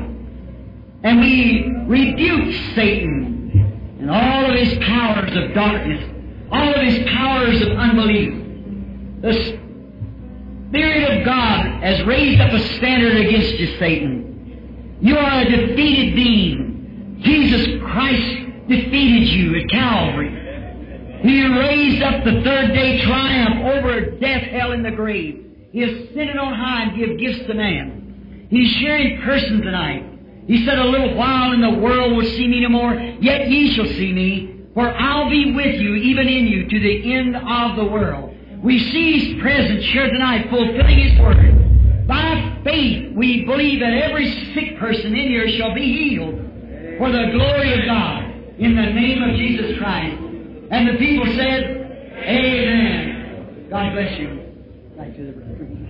And we rebuke Satan and all of his powers of darkness, all of his powers of unbelief. The Spirit of God has raised up a standard against you, Satan. You are a defeated being. Jesus Christ defeated you at Calvary. He raised up the third day triumph over death, hell, and the grave. He ascended on high and give gifts to man. He's here in person tonight. He said, A little while and the world will see me no more, yet ye shall see me, for I'll be with you, even in you, to the end of the world. We see His presence here tonight, fulfilling His word. By faith, we believe that every sick person in here shall be healed for the glory of God in the name of Jesus Christ. And the people said, Amen. God bless you. The brother.